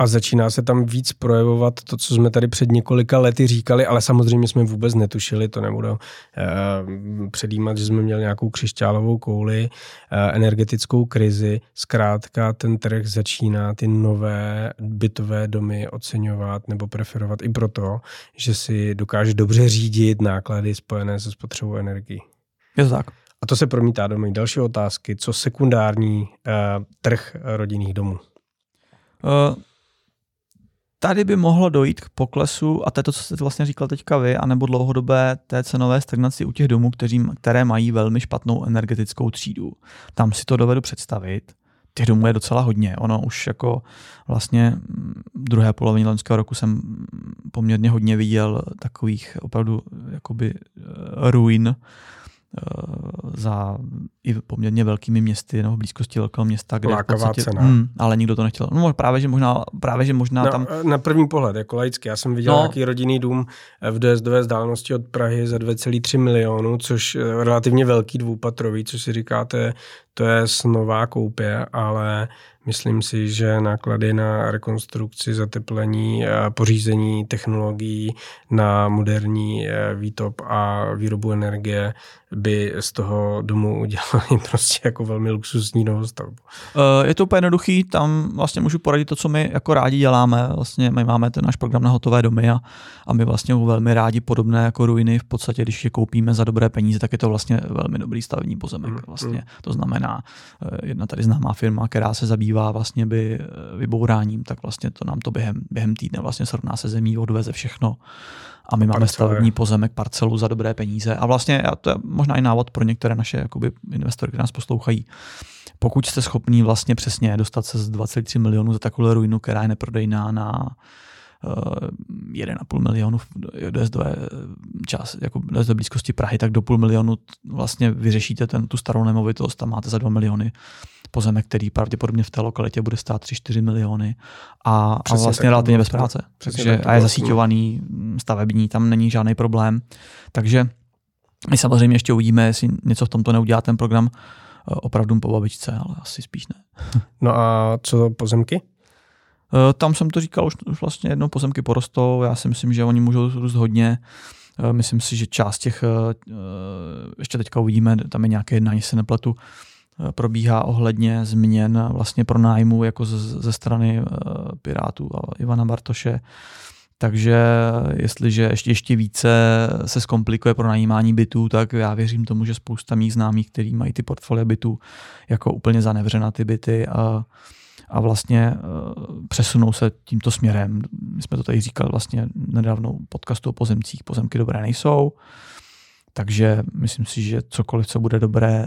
a začíná se tam víc projevovat to, co jsme tady před několika lety říkali, ale samozřejmě jsme vůbec netušili, to nebudu uh, předjímat, že jsme měli nějakou křišťálovou kouli, uh, energetickou krizi. Zkrátka ten trh začíná ty nové bytové domy oceňovat nebo preferovat i proto, že si dokáže dobře řídit náklady spojené se spotřebou energii. Je to tak. A to se promítá do mých další otázky. Co sekundární uh, trh rodinných domů? Uh, tady by mohlo dojít k poklesu, a to je to, co jste vlastně říkal teďka vy, anebo dlouhodobé té cenové stagnaci u těch domů, kteří, které mají velmi špatnou energetickou třídu. Tam si to dovedu představit. Těch domů je docela hodně. Ono už jako vlastně v druhé polovině loňského roku jsem poměrně hodně viděl takových opravdu jakoby eh, ruin, za i poměrně velkými městy nebo v blízkosti velkého města, kde Lákavá v podstatě, cena. Hmm, ale nikdo to nechtěl. No právě, že možná, právě, že možná na, tam... Na první pohled, jako laicky, já jsem viděl no, nějaký rodinný dům v dojezdové vzdálenosti od Prahy za 2,3 milionů, což relativně velký dvoupatrový, což si říkáte, to je snová koupě, ale Myslím si, že náklady na rekonstrukci, zateplení, pořízení technologií na moderní eh, výtop a výrobu energie by z toho domu udělali prostě jako velmi luxusní novostavbu. Eh, je to úplně jednoduchý, tam vlastně můžu poradit to, co my jako rádi děláme. Vlastně my máme ten náš program na hotové domy a, a my vlastně velmi rádi podobné jako ruiny. V podstatě, když je koupíme za dobré peníze, tak je to vlastně velmi dobrý stavební pozemek. Mm, vlastně. Mm. To znamená, eh, jedna tady známá firma, která se zabývá vlastně by vybouráním, tak vlastně to nám to během, během týdne vlastně srovná se zemí, odveze všechno a my máme stavební pozemek, parcelu za dobré peníze. A vlastně to je možná i návod pro některé naše jakoby, investory, které nás poslouchají. Pokud jste schopní vlastně přesně dostat se z 23 milionů za takovou ruinu, která je neprodejná na 1,5 milionu dojezdové čas, jako do blízkosti Prahy, tak do půl milionu vlastně vyřešíte ten, tu starou nemovitost a máte za 2 miliony pozemek, který pravděpodobně v té lokalitě bude stát 3-4 miliony a, a vlastně relativně bez práce. Takže, a je zasíťovaný stavební, tam není žádný problém. Takže My samozřejmě ještě uvidíme, jestli něco v tomto neudělá ten program eh, opravdu po babičce, ale asi spíš ne. No a co pozemky? Eh, tam jsem to říkal, už, už vlastně jednou pozemky porostou, já si myslím, že oni můžou růst hodně. Eh, myslím si, že část těch, ještě teďka uvidíme, tam je nějaké jednání, se nepletu, probíhá ohledně změn vlastně pro nájmu jako ze, strany Pirátů a Ivana Bartoše. Takže jestliže ještě, ještě více se zkomplikuje pro najímání bytů, tak já věřím tomu, že spousta mých známých, kteří mají ty portfolia bytů jako úplně zanevřena ty byty a, a vlastně uh, přesunou se tímto směrem. My jsme to tady říkali vlastně nedávno podcastu o pozemcích. Pozemky dobré nejsou, takže myslím si, že cokoliv, co bude dobré,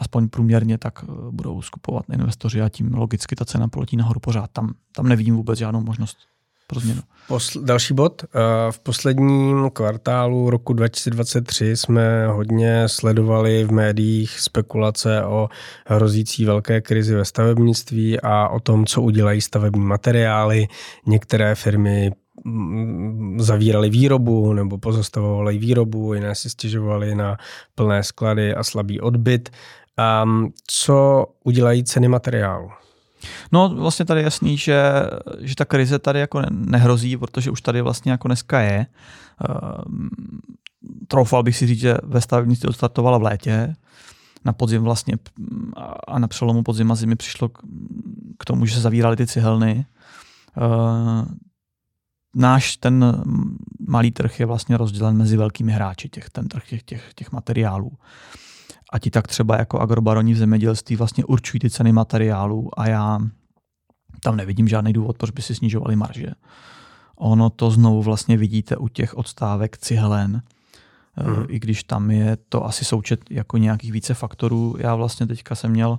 aspoň průměrně, tak eh, budou skupovat investoři a tím logicky ta cena poletí nahoru pořád. Tam, tam nevidím vůbec žádnou možnost pro změnu. Posl- další bod. Eh, v posledním kvartálu roku 2023 jsme hodně sledovali v médiích spekulace o hrozící velké krizi ve stavebnictví a o tom, co udělají stavební materiály. Některé firmy mm, zavírali výrobu nebo pozastavovali výrobu, jiné si stěžovali na plné sklady a slabý odbyt. Um, co udělají ceny materiálu? No vlastně tady jasný, že, že ta krize tady jako nehrozí, protože už tady vlastně jako dneska je. Uh, troufal bych si říct, že ve stavebnictví odstartovala v létě, na podzim vlastně a na přelomu podzima zimy přišlo k, tomu, že se zavíraly ty cihelny. Uh, náš ten malý trh je vlastně rozdělen mezi velkými hráči, těch, ten trh těch, těch, těch materiálů a ti tak třeba jako agrobaroni v zemědělství vlastně určují ty ceny materiálů a já tam nevidím žádný důvod, proč by si snižovali marže. Ono to znovu vlastně vidíte u těch odstávek cihelen, hmm. i když tam je to asi součet jako nějakých více faktorů. Já vlastně teďka jsem měl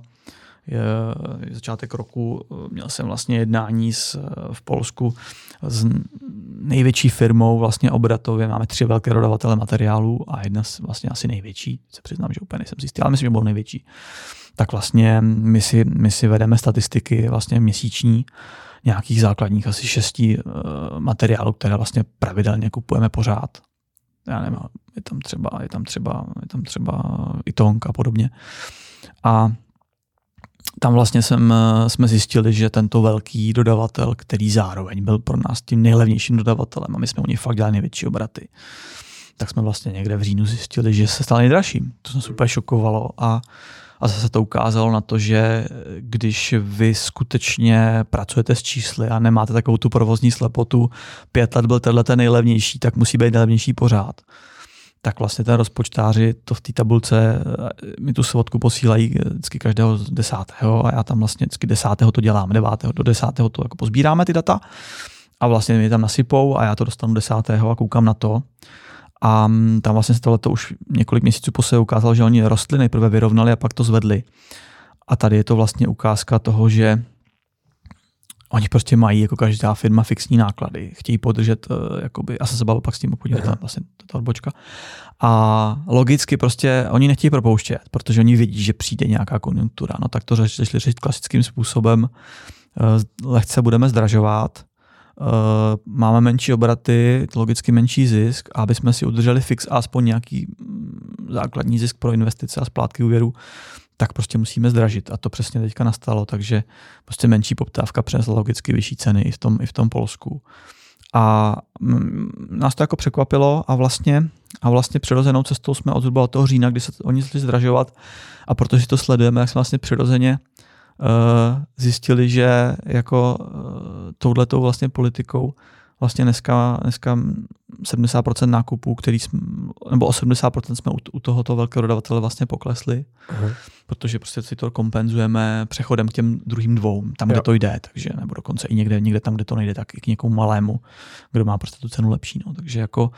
je začátek roku, měl jsem vlastně jednání s, v Polsku s největší firmou vlastně obratově. Máme tři velké dodavatele materiálů a jedna vlastně asi největší, se přiznám, že úplně nejsem zjistil, ale myslím, že byl největší. Tak vlastně my si, my si vedeme statistiky vlastně měsíční, nějakých základních asi šesti uh, materiálů, které vlastně pravidelně kupujeme pořád. Já nevím, je tam třeba, je tam třeba, je tam třeba i tonk a podobně. A tam vlastně jsem, eh, jsme zjistili, že tento velký dodavatel, který zároveň byl pro nás tím nejlevnějším dodavatelem a my jsme u něj fakt dělali největší obraty, tak jsme vlastně někde v říjnu zjistili, že se stal nejdražším. To nás super šokovalo a, a zase to ukázalo na to, že když vy skutečně pracujete s čísly a nemáte takovou tu provozní slepotu, pět let byl tenhle ten nejlevnější, tak musí být nejlevnější pořád tak vlastně ten rozpočtáři to v té tabulce, eh, mi tu svodku posílají vždycky každého desátého a já tam vlastně vždycky desátého to dělám, devátého do desátého to jako pozbíráme ty data a vlastně mi tam nasypou a já to dostanu desátého a koukám na to. A mm, tam vlastně se tohle už několik měsíců po se ukázalo, že oni rostly, nejprve vyrovnali a pak to zvedli. A tady je to vlastně ukázka toho, že Oni prostě mají jako každá firma fixní náklady, chtějí podržet, uh, jakoby, a se bavil pak s tím obchodním, to vlastně ta odbočka. A logicky prostě oni nechtějí propouštět, protože oni vidí, že přijde nějaká konjunktura. No tak to řešili řešit klasickým způsobem. Uh, lehce budeme zdražovat, uh, máme menší obraty, logicky menší zisk a aby jsme si udrželi fix a aspoň nějaký mm, základní zisk pro investice a splátky úvěru, tak prostě musíme zdražit. A to přesně teďka nastalo, takže prostě menší poptávka přinesla logicky vyšší ceny i v tom, i v tom Polsku. A mm, nás to jako překvapilo a vlastně, a vlastně přirozenou cestou jsme od zhruba od toho října, kdy se oni začali zdražovat a protože to sledujeme, jak jsme vlastně přirozeně uh, zjistili, že jako uh, touhletou vlastně politikou vlastně dneska, dneska 70% nákupů, který jsme, nebo 80% jsme u, u tohoto velkého dodavatele vlastně poklesli, uh-huh. protože prostě si to kompenzujeme přechodem k těm druhým dvou, tam, kde jo. to jde, takže nebo dokonce i někde, někde tam, kde to nejde, tak i k někomu malému, kdo má prostě tu cenu lepší. No. Takže jako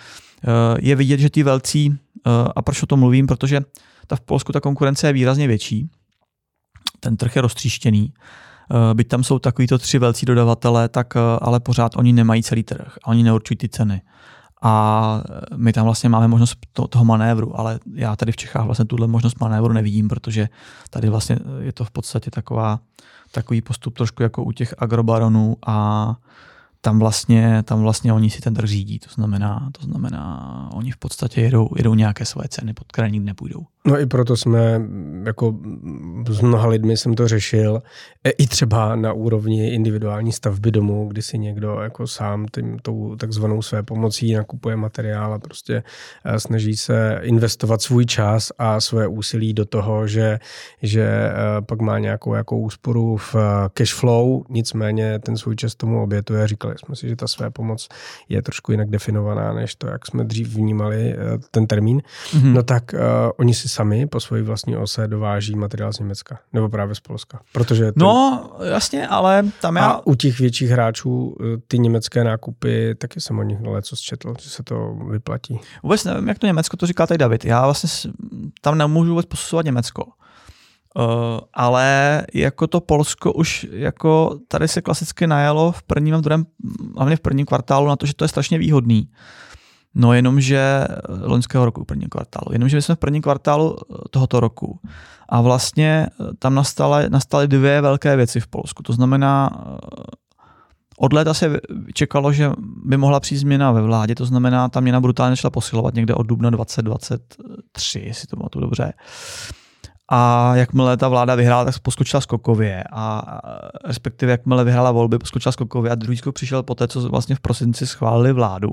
eh, je vidět, že ti velcí, eh, a proč o tom mluvím, protože ta v Polsku ta konkurence je výrazně větší, ten trh je roztříštěný, byť tam jsou takovýto tři velcí dodavatele, tak eh, ale pořád oni nemají celý trh a oni neurčují ty ceny. A eh, my tam vlastně máme možnost to, toho manévru, ale já tady v Čechách vlastně tuhle možnost manévru nevidím, protože tady vlastně je to v podstatě taková, takový postup trošku jako u těch agrobaronů a tam vlastně, tam vlastně oni si ten řídí, to znamená, to znamená, oni v podstatě jedou, jedou nějaké své ceny, pod které nikdy nepůjdou. No i proto jsme, jako s mnoha lidmi jsem to řešil, e, i třeba na úrovni individuální stavby domu, kdy si někdo jako sám tím, tou takzvanou své pomocí nakupuje materiál a prostě e, snaží se investovat svůj čas a své úsilí do toho, že, že e, pak má nějakou jako úsporu v cash flow, nicméně ten svůj čas tomu obětuje. Říkali jsme si, že ta své pomoc je trošku jinak definovaná, než to, jak jsme dřív vnímali ten termín. Mm-hmm. No tak uh, oni si sami po svoji vlastní ose dováží materiál z Německa nebo právě z Polska. Protože ten... No, jasně, ale tam já... A u těch větších hráčů eh, ty německé nákupy, taky jsem o nich co zčetl, že se to vyplatí. Vůbec nevím, jak to Německo, to říká tady David. Já vlastně tam nemůžu vůbec posuzovat Německo. Uh, ale jako to Polsko už jako tady se klasicky najelo v prvním a druhém, hlavně v prvním kvartálu na to, že to je strašně výhodný. No jenomže eh, loňského roku, první kvartálu. Jenomže my jsme v prvním kvartálu eh, tohoto roku a vlastně eh, tam nastaly, nastaly dvě velké věci v Polsku. To znamená, od léta se čekalo, že by mohla přijít změna ve vládě, to znamená, ta měna brutálně šla posilovat někde od dubna 2023, jestli to tu dobře. A jakmile ta vláda vyhrála, tak poskočila skokově. A respektive jakmile vyhrála volby, poskočila skokově a druhý skok přišel po té, co vlastně v prosinci schválili vládu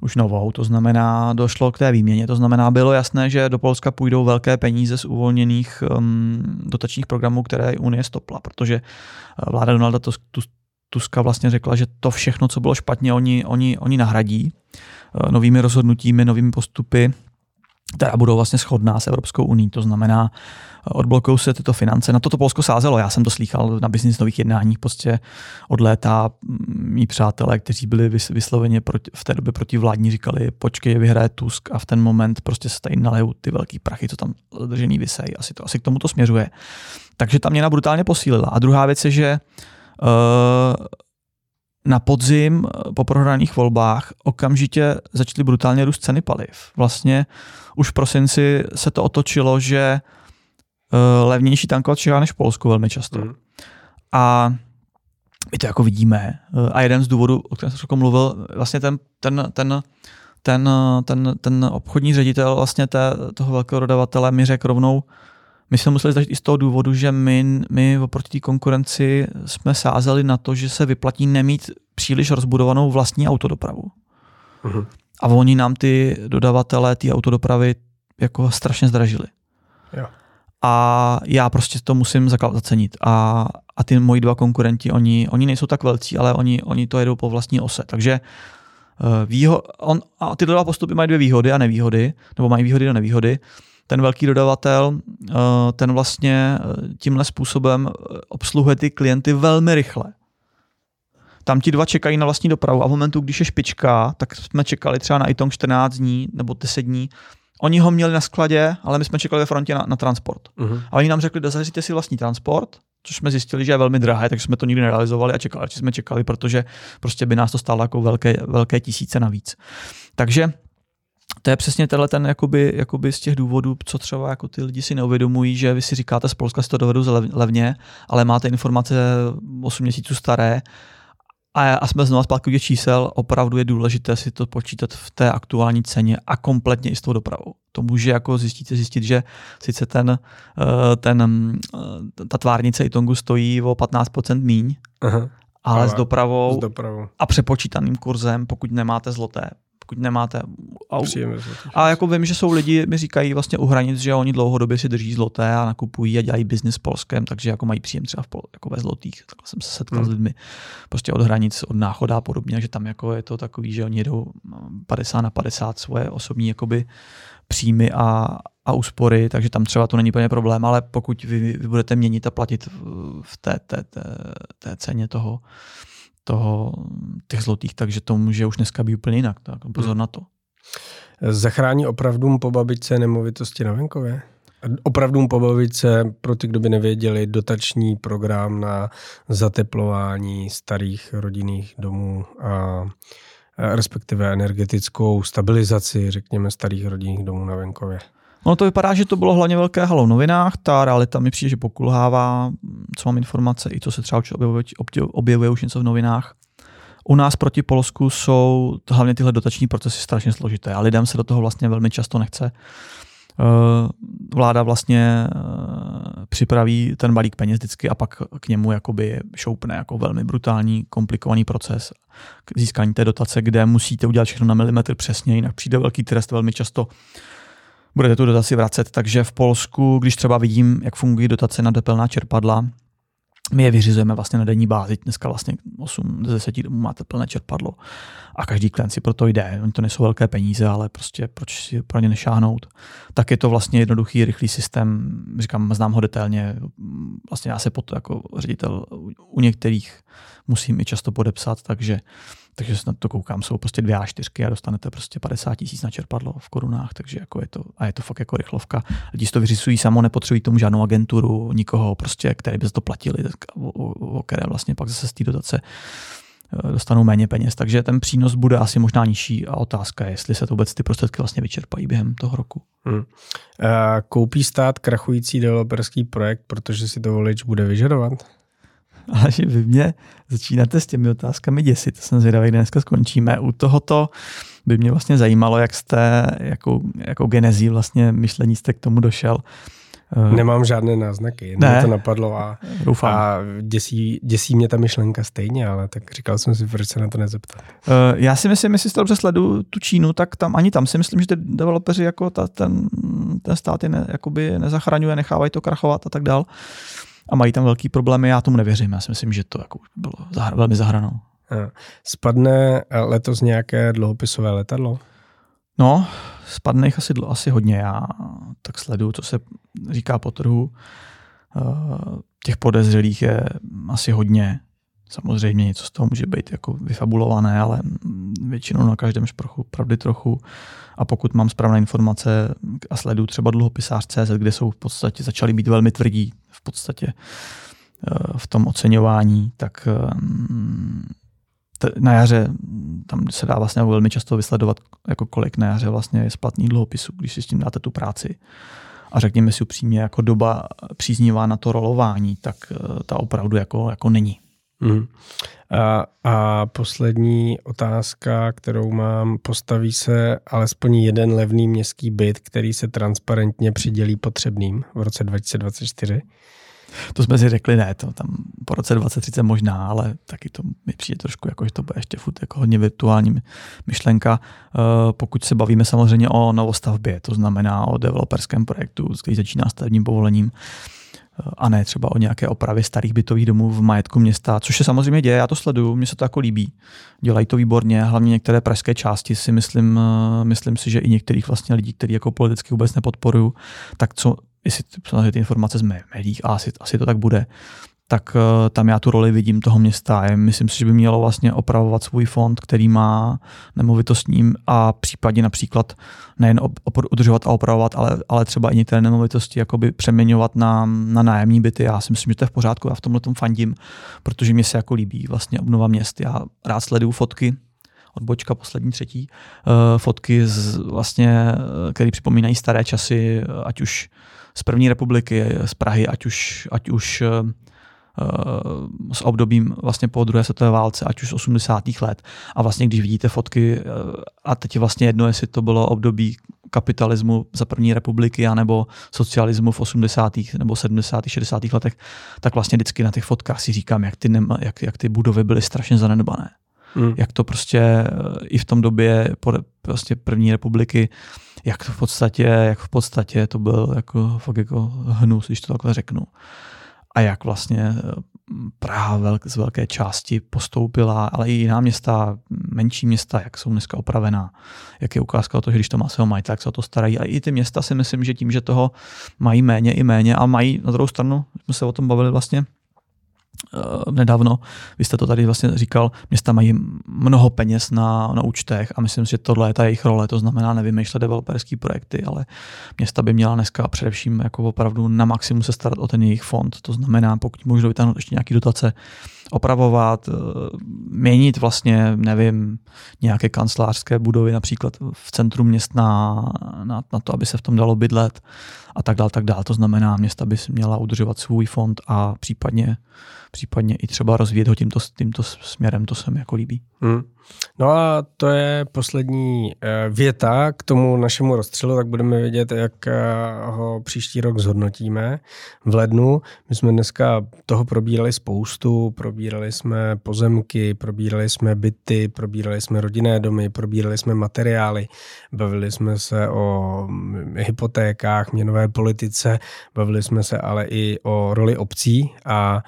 už novou, to znamená, došlo k té výměně, to znamená, bylo jasné, že do Polska půjdou velké peníze z uvolněných um, dotačních programů, které Unie stopla, protože uh, vláda Donalda Tuska vlastně řekla, že to všechno, co bylo špatně, oni, oni, oni nahradí uh, novými rozhodnutími, novými postupy, která budou vlastně shodná s Evropskou uní. To znamená, odblokují se tyto finance. Na toto Polsko sázelo. Já jsem to slýchal na nových jednáních prostě od léta. Mí přátelé, kteří byli vysloveně proti, v té době proti vládní, říkali, počkej, vyhraje Tusk a v ten moment prostě se tady nalejou ty velký prachy, co tam držený vysejí. Asi, to, asi k tomu to směřuje. Takže ta měna brutálně posílila. A druhá věc je, že uh, na podzim po prohraných volbách okamžitě začaly brutálně růst ceny paliv. Vlastně už v prosinci se to otočilo, že uh, levnější tankovat Čechá než v Polsku velmi často. Mm. A my to jako vidíme. Uh, a jeden z důvodů, o kterém jsem jako mluvil, vlastně ten, ten, ten, ten, ten, ten obchodní ředitel vlastně té, toho velkého dodavatele mi řekl rovnou, my jsme museli začít i z toho důvodu, že my, my oproti té konkurenci jsme sázeli na to, že se vyplatí nemít příliš rozbudovanou vlastní autodopravu. Uh-huh. A oni nám ty dodavatelé ty autodopravy jako strašně zdražili. Jo. A já prostě to musím zacenit. A, a ty moji dva konkurenti, oni, oni nejsou tak velcí, ale oni, oni to jedou po vlastní ose. Takže uh, výho- on, a ty dodavatel postupy mají dvě výhody a nevýhody, nebo mají výhody a nevýhody ten velký dodavatel, eh, ten vlastně eh, tímhle způsobem eh, obsluhuje ty klienty velmi rychle. Tam ti dva čekají na vlastní dopravu a v momentu, když je špička, tak jsme čekali třeba na iTong 14 dní nebo 10 dní. Oni ho měli na skladě, ale my jsme čekali ve frontě na, na transport. Uh-huh. A oni nám řekli, zaříte si vlastní transport, což jsme zjistili, že je velmi drahé, takže jsme to nikdy nerealizovali a čekali, jsme čekali, protože prostě by nás to stálo jako velké, velké tisíce navíc. Takže to je přesně tenhle ten jakoby, jakoby z těch důvodů, co třeba jako ty lidi si neuvědomují, že vy si říkáte z Polska si to dovedu levně, ale máte informace 8 měsíců staré. A, a jsme znovu zpátky u těch čísel, opravdu je důležité si to počítat v té aktuální ceně a kompletně i s tou dopravou. To může jako zjistit, zjistit, že sice ten, eh, ten, eh, ta tvárnice Itongu stojí o 15% míň, Aha, ale, ale s, dopravou s dopravou. a přepočítaným kurzem, pokud nemáte zloté, pokud nemáte. A, a jako vím, že jsou lidi, mi říkají vlastně u hranic, že oni dlouhodobě si drží zloté a nakupují a dělají biznis s Polskem, takže jako mají příjem třeba v Pol, jako ve zlotých. Tak jsem se setkal hmm. s lidmi prostě od hranic, od náchoda a podobně, že tam jako je to takový, že oni jedou 50 na 50 svoje osobní jakoby příjmy a, a úspory, takže tam třeba to není úplně problém, ale pokud vy, vy budete měnit a platit v té, té, té, té ceně toho, toho, těch zlotých, takže to může už dneska být úplně jinak. Tak pozor hmm. na to. Zachrání opravdu po babičce nemovitosti na venkově? Opravdu po babičce, pro ty, kdo by nevěděli, dotační program na zateplování starých rodinných domů a respektive energetickou stabilizaci, řekněme, starých rodinných domů na venkově. Ono to vypadá, že to bylo hlavně velké halo v novinách, ta realita mi přijde, že pokulhává, co mám informace, i to se třeba objevuje, objevuje už něco v novinách. U nás proti Polsku jsou hlavně tyhle dotační procesy strašně složité a lidem se do toho vlastně velmi často nechce. Eh, vláda vlastně eh, připraví ten balík peněz vždycky a pak k němu jakoby šoupne jako velmi brutální, komplikovaný proces k získání té dotace, kde musíte udělat všechno na milimetr přesně, jinak přijde velký trest velmi často budete tu dotaci vracet. Takže v Polsku, když třeba vidím, jak fungují dotace na tepelná čerpadla, my je vyřizujeme vlastně na denní bázi. Dneska vlastně 8 z 10 domů máte plné čerpadlo a každý klient si pro to jde. Oni to nejsou velké peníze, ale prostě proč si pro ně nešáhnout. Tak je to vlastně jednoduchý, rychlý systém. Říkám, znám ho detailně. Vlastně já se pod jako ředitel u některých musím i často podepsat, takže takže na to koukám, jsou prostě dvě A4 a dostanete prostě 50 tisíc na čerpadlo v korunách, takže jako je to, a je to fakt jako rychlovka. Lidi si to vyřizují samo, nepotřebují tomu žádnou agenturu, nikoho prostě, který by to platili, o, o, o které vlastně pak zase z té dotace eh, dostanou méně peněz, takže ten přínos bude asi možná nižší a otázka je, jestli se to vůbec ty prostředky vlastně vyčerpají během toho roku. Hmm. Koupí stát krachující developerský projekt, protože si to volič bude vyžadovat? ale že vy mě začínáte s těmi otázkami děsit. To jsem zvědavý, kde dneska skončíme. U tohoto by mě vlastně zajímalo, jak jste, jakou, jakou genezí vlastně myšlení jste k tomu došel. Eh, Nemám žádné náznaky, ne, to napadlo a, a děsí, děsí mě ta myšlenka stejně, ale tak říkal jsem si, proč se na to nezeptat. Uh, já si myslím, jestli to dobře sledu tu Čínu, tak tam ani tam si myslím, že ty developeři jako ta, ten, ten stát je ne, jakoby nezachraňuje, nechávají to krachovat a tak dál a mají tam velký problémy, já tomu nevěřím. Já si myslím, že to jako bylo zahra, velmi zahranou. Spadne letos nějaké dlouhopisové letadlo? No, spadne jich asi, asi hodně. Já tak sleduju, co se říká po trhu. Eh, těch podezřelých je asi hodně. Samozřejmě něco z toho může být jako vyfabulované, ale většinou na každém šprochu pravdy trochu. A pokud mám správné informace a sleduju třeba dluhopisář.cz, kde jsou v podstatě začaly být velmi tvrdí podstatě eh, v tom oceňování, tak eh, na jaře tam se dá vlastně velmi často vysledovat, jako kolik na jaře vlastně je splatný dluhopisů, když si s tím dáte tu práci. A řekněme si upřímně, jako doba příznivá na to rolování, tak eh, ta opravdu jako, jako není. Mm. A, a poslední otázka, kterou mám, postaví se alespoň jeden levný městský byt, který se transparentně přidělí potřebným v roce 2024? To jsme si řekli, ne, to tam po roce 2030 možná, ale taky to mi přijde trošku, jako, že to bude ještě furt jako hodně virtuální myšlenka. Uh, pokud se bavíme samozřejmě o novostavbě, to znamená o developerském projektu, který začíná stavebním povolením, a ne třeba o nějaké opravě starých bytových domů v majetku města, což se samozřejmě děje, já to sleduju, mně se to jako líbí. Dělají to výborně, hlavně některé pražské části si myslím, eh, myslím si, že i některých vlastně lidí, kteří jako politicky vůbec nepodporují, tak co, jestli ty informace z médiích, a asi, asi to tak bude, tak uh, tam já tu roli vidím toho města. Myslím si, že by mělo vlastně opravovat svůj fond, který má nemovitostním a případně například nejen udržovat a opravovat, ale, ale třeba i některé nemovitosti jakoby přeměňovat na, na nájemní byty. Já si myslím, že to je v pořádku, já v tomhle tom fandím, protože mi se jako líbí vlastně obnova měst. Já rád sleduju fotky, odbočka poslední třetí, uh, fotky z, vlastně, které připomínají staré časy, ať už z první republiky, z Prahy, ať už, ať už Eh, s obdobím vlastně po druhé světové válce, ať už z 80. let. A vlastně, když vidíte fotky, eh, a teď je vlastně jedno, jestli to bylo období kapitalismu za první republiky, anebo socialismu v 80. nebo 70. 60. letech, tak vlastně vždycky na těch fotkách si říkám, jak ty, nema, jak, jak ty budovy byly strašně zanedbané. Hmm. Jak to prostě eh, i v tom době po prostě první republiky, jak to v podstatě, jak v podstatě to byl jako, fakt jako hnus, když to takhle řeknu a jak vlastně eh, Praha velk, z velké části postoupila, ale i jiná města, menší města, jak jsou dneska opravená, jak je ukázka o to, že když to má svého majitele, tak se o to starají. A i ty města si myslím, že tím, že toho mají méně i méně a mají na druhou stranu, jsme se o tom bavili vlastně, nedávno, vy jste to tady vlastně říkal, města mají mnoho peněz na, na účtech a myslím si, že tohle je ta jejich role, to znamená nevymýšlet developerský projekty, ale města by měla dneska především jako opravdu na maximum se starat o ten jejich fond, to znamená, pokud můžou vytáhnout ještě nějaký dotace, opravovat, měnit vlastně, nevím, nějaké kancelářské budovy například v centru měst na, na, na to, aby se v tom dalo bydlet a tak dále, tak dále. To znamená, města by si měla udržovat svůj fond a případně, případně i třeba rozvíjet ho tímto, tímto směrem, to se mi jako líbí. Hmm. No a to je poslední eh, věta k tomu našemu rozstřelu, tak budeme vědět, jak eh, ho příští rok zhodnotíme v lednu. My jsme dneska toho probírali spoustu, probírali jsme pozemky, probírali jsme byty, probírali jsme rodinné domy, probírali jsme materiály, bavili jsme se o mm, hypotékách, měnové politice, bavili jsme se ale i o roli obcí a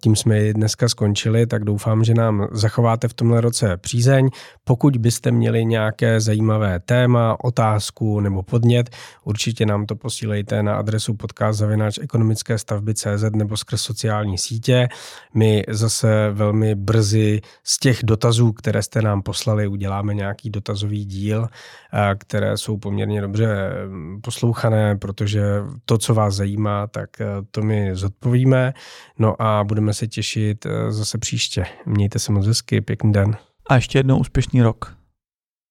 tím jsme dneska skončili, tak doufám, že nám zachováte v tomhle roce přízeň. Pokud byste měli nějaké zajímavé téma, otázku nebo podnět, určitě nám to posílejte na adresu podcast ekonomické stavby CZ nebo skrz sociální sítě. My zase velmi brzy z těch dotazů, které jste nám poslali, uděláme nějaký dotazový díl, které jsou poměrně dobře mm, poslouchané, protože to, co vás zajímá, tak e, to my zodpovíme. No a budeme se těšit e, zase příště. Mějte se moc hezky, pěkný den. A ještě jednou úspěšný rok.